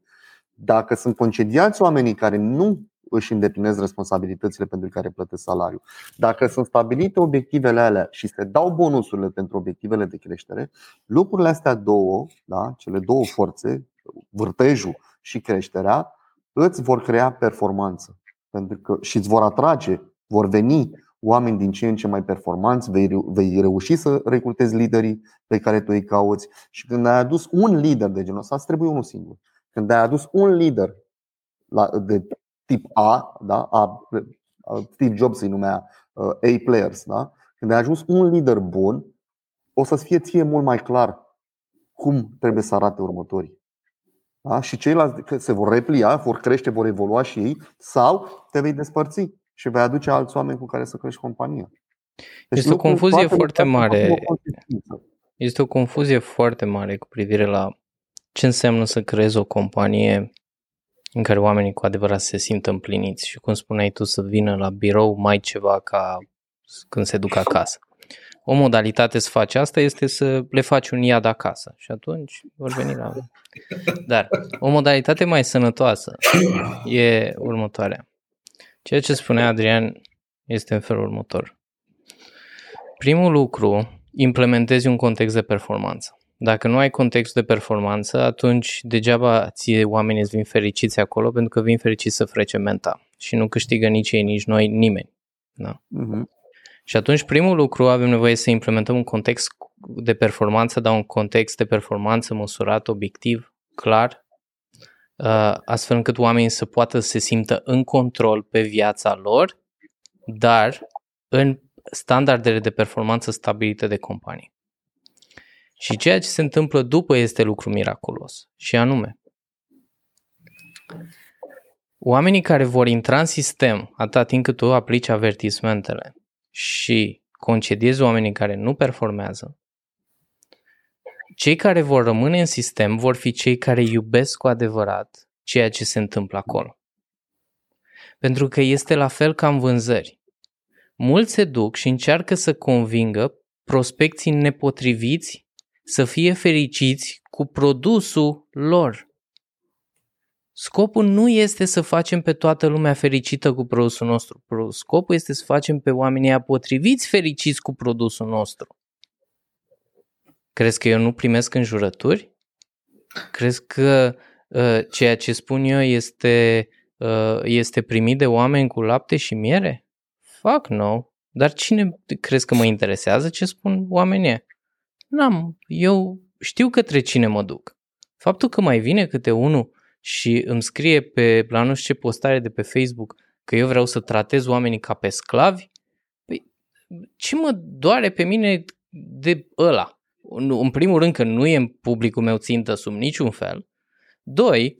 dacă sunt concediați oamenii care nu își îndeplinesc responsabilitățile pentru care plătesc salariu. Dacă sunt stabilite obiectivele alea și se dau bonusurile pentru obiectivele de creștere, lucrurile astea două, da, cele două forțe, vârtejul și creșterea, îți vor crea performanță. Pentru că și îți vor atrage, vor veni oameni din ce în ce mai performanți, vei, vei reuși să recrutezi liderii pe care tu îi cauți și când ai adus un lider de genul ăsta, îți trebuie unul singur. Când ai adus un lider de tip A, da? A, Steve Jobs îi numea uh, A players, da? când ai ajuns un lider bun, o să-ți fie ție mult mai clar cum trebuie să arate următorii. Da? Și ceilalți se vor replia, vor crește, vor evolua și ei, sau te vei despărți și vei aduce alți oameni cu care să crești compania. Deci este o confuzie foarte mare. Este o confuzie foarte mare cu privire la ce înseamnă să creezi o companie în care oamenii cu adevărat se simt împliniți și cum spuneai tu să vină la birou mai ceva ca când se duc acasă. O modalitate să faci asta este să le faci un iad acasă și atunci vor veni la... Dar o modalitate mai sănătoasă e următoarea. Ceea ce spunea Adrian este în felul următor. Primul lucru, implementezi un context de performanță. Dacă nu ai context de performanță, atunci degeaba ție oamenii îți vin fericiți acolo pentru că vin fericiți să frece menta și nu câștigă nici ei, nici noi, nimeni. Da? Uh-huh. Și atunci primul lucru avem nevoie să implementăm un context de performanță, dar un context de performanță măsurat, obiectiv, clar, Uh, astfel încât oamenii să poată să se simtă în control pe viața lor, dar în standardele de performanță stabilite de companie. Și ceea ce se întâmplă după este lucru miraculos, și anume, oamenii care vor intra în sistem atâta timp cât tu aplici avertismentele și concediezi oamenii care nu performează, cei care vor rămâne în sistem vor fi cei care iubesc cu adevărat ceea ce se întâmplă acolo. Pentru că este la fel ca în vânzări. Mulți se duc și încearcă să convingă prospecții nepotriviți să fie fericiți cu produsul lor. Scopul nu este să facem pe toată lumea fericită cu produsul nostru. Scopul este să facem pe oamenii potriviți fericiți cu produsul nostru. Crezi că eu nu primesc înjurături? Crezi că uh, ceea ce spun eu este, uh, este primit de oameni cu lapte și miere? Fuck no. Dar cine crezi că mă interesează ce spun oamenii? N-am. Eu știu către cine mă duc. Faptul că mai vine câte unul și îmi scrie pe la nu știu ce postare de pe Facebook că eu vreau să tratez oamenii ca pe sclavi, păi ce mă doare pe mine de ăla? În primul rând că nu e în publicul meu țintă sub niciun fel. Doi,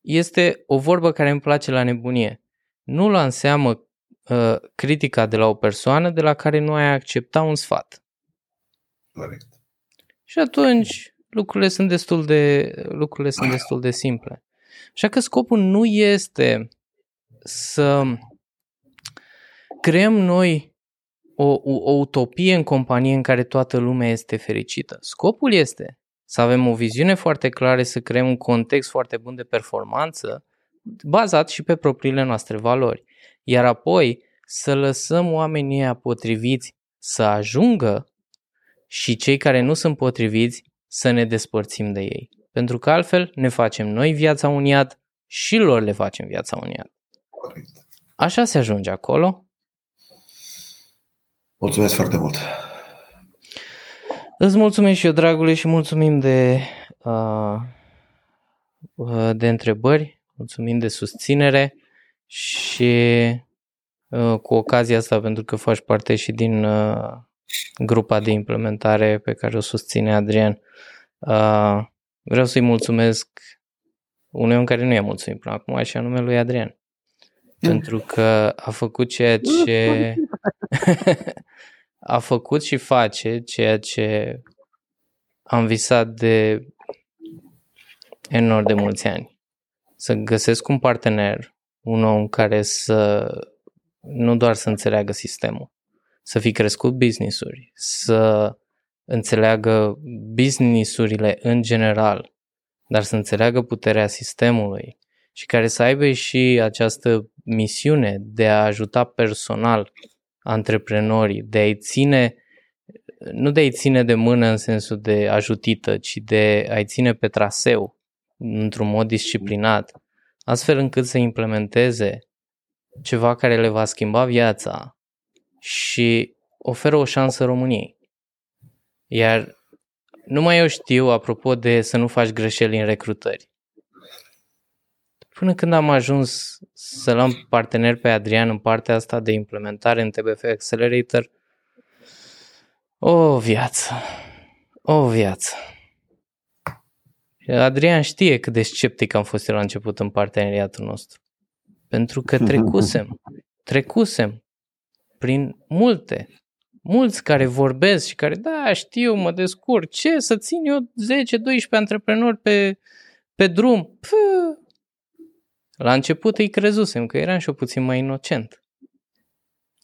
este o vorbă care îmi place la nebunie. Nu lua în seamă uh, critica de la o persoană de la care nu ai accepta un sfat. Corect. Și atunci lucrurile sunt destul de, lucrurile sunt destul de simple. Așa că scopul nu este să creăm noi o, o, o utopie în companie în care toată lumea este fericită. Scopul este să avem o viziune foarte clară, să creăm un context foarte bun de performanță, bazat și pe propriile noastre valori. Iar apoi să lăsăm oamenii ăia potriviți să ajungă și cei care nu sunt potriviți să ne despărțim de ei. Pentru că altfel ne facem noi viața un iad și lor le facem viața un iad. Corect. Așa se ajunge acolo. Mulțumesc foarte mult. Îți mulțumesc și eu, dragule, și mulțumim de, uh, uh, de întrebări, mulțumim de susținere și uh, cu ocazia asta, pentru că faci parte și din uh, grupa de implementare pe care o susține Adrian, uh, vreau să-i mulțumesc unui om care nu i-a mulțumit până acum, și anume lui Adrian. Pentru că a făcut ceea ce a făcut și face ceea ce am visat de enorm de mulți ani. Să găsesc un partener, un om care să nu doar să înțeleagă sistemul, să fi crescut business-uri, să înțeleagă business-urile în general, dar să înțeleagă puterea sistemului și care să aibă și această misiune de a ajuta personal antreprenorii, de a-i ține, nu de a-i ține de mână în sensul de ajutită, ci de a-i ține pe traseu într-un mod disciplinat, astfel încât să implementeze ceva care le va schimba viața și oferă o șansă României. Iar numai eu știu, apropo de să nu faci greșeli în recrutări. Până când am ajuns să-l am partener pe Adrian în partea asta de implementare în TBF Accelerator, o viață, o viață. Adrian știe cât de sceptic am fost eu la început în parteneriatul nostru. Pentru că trecusem, trecusem prin multe, mulți care vorbesc și care, da, știu, mă descurc, ce, să țin eu 10-12 antreprenori pe, pe drum? Pă, la început îi crezusem că eram și eu puțin mai inocent.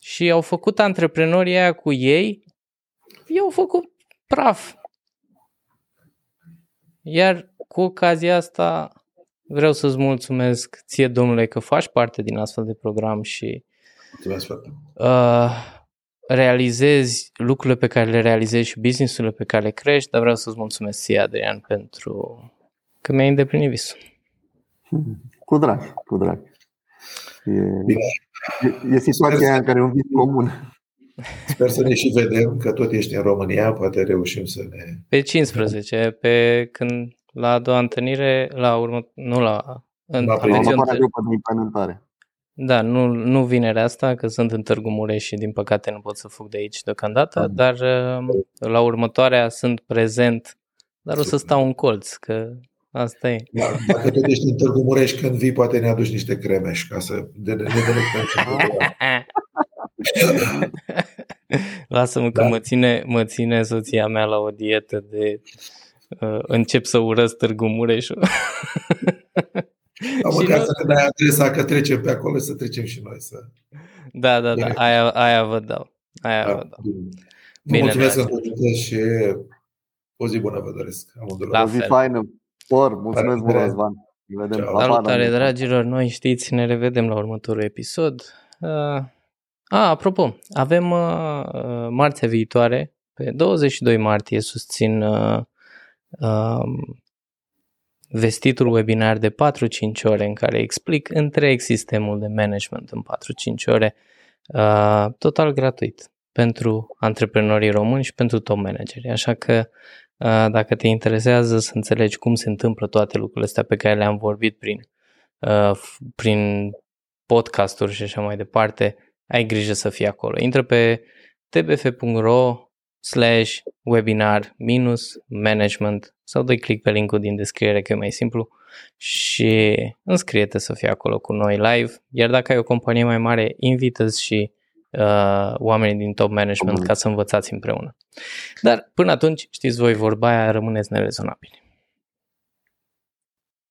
Și au făcut antreprenorii aia cu ei, i-au făcut praf. Iar cu ocazia asta vreau să-ți mulțumesc ție, domnule, că faci parte din astfel de program și Mulțumesc foarte mult. uh, realizezi lucrurile pe care le realizezi și businessurile pe care le crești, dar vreau să-ți mulțumesc ție, Adrian, pentru că mi-ai îndeplinit visul. Cu drag, cu drag. E, Bine. e, e situația aia în care e un vis comun. Sper să ne și vedem, că tot ești în România, poate reușim să ne... Pe 15, pe când la a doua întâlnire, la urmă, nu la în, La aveți prima o Următoarea întâlnire- grupă de implementare. Da, nu, nu vinerea asta, că sunt în Târgu Mureș și din păcate nu pot să fug de aici deocamdată, Ah. dar uh, la următoarea sunt prezent, dar o să stau în colț, că asta e. Da, Dacă tot ești în Târgu Mureș, când vii, poate ne aduci niște cremeș ca să ne ne delectăm și noi. Lasă-mă că Da. mă ține, mă ține soția mea la o dietă de uh, încep să urăsc Târgu Mureșul. Dar Și măcar nu- să ne dai adresa că trecem pe acolo să trecem și noi să... da, da, da, Bine. aia, aia vă dau. Aia Da. vă dau. Vă Bine, mulțumesc dragi. încă o dată și o zi bună vă doresc amândurora. La O zi fel. faină. Por, mulțumesc La mult, revedere. Răzvan. Ne vedem. Ciao. Pa, pa, Salutare, Daniel. dragilor! Noi știți, ne revedem la următorul episod. Uh, a, apropo, avem uh, uh, marțea viitoare, pe 22 martie, susțin uh, uh, vestitul webinar de 4-5 ore în care explic întreg sistemul de management în 4-5 ore, uh, total gratuit pentru antreprenorii români și pentru top manageri. Așa că uh, dacă te interesează să înțelegi cum se întâmplă toate lucrurile astea pe care le-am vorbit prin, uh, f- prin podcasturi și așa mai departe, ai grijă să fii acolo. Intră pe tbf.ro slash webinar minus management sau dai click pe linkul din descriere că e mai simplu și înscrie-te să fii acolo cu noi live, iar dacă ai o companie mai mare, invită și uh, oamenii din top management ca să învățați împreună. Dar până atunci, știți voi, vorba aia, rămâneți nerezonabili.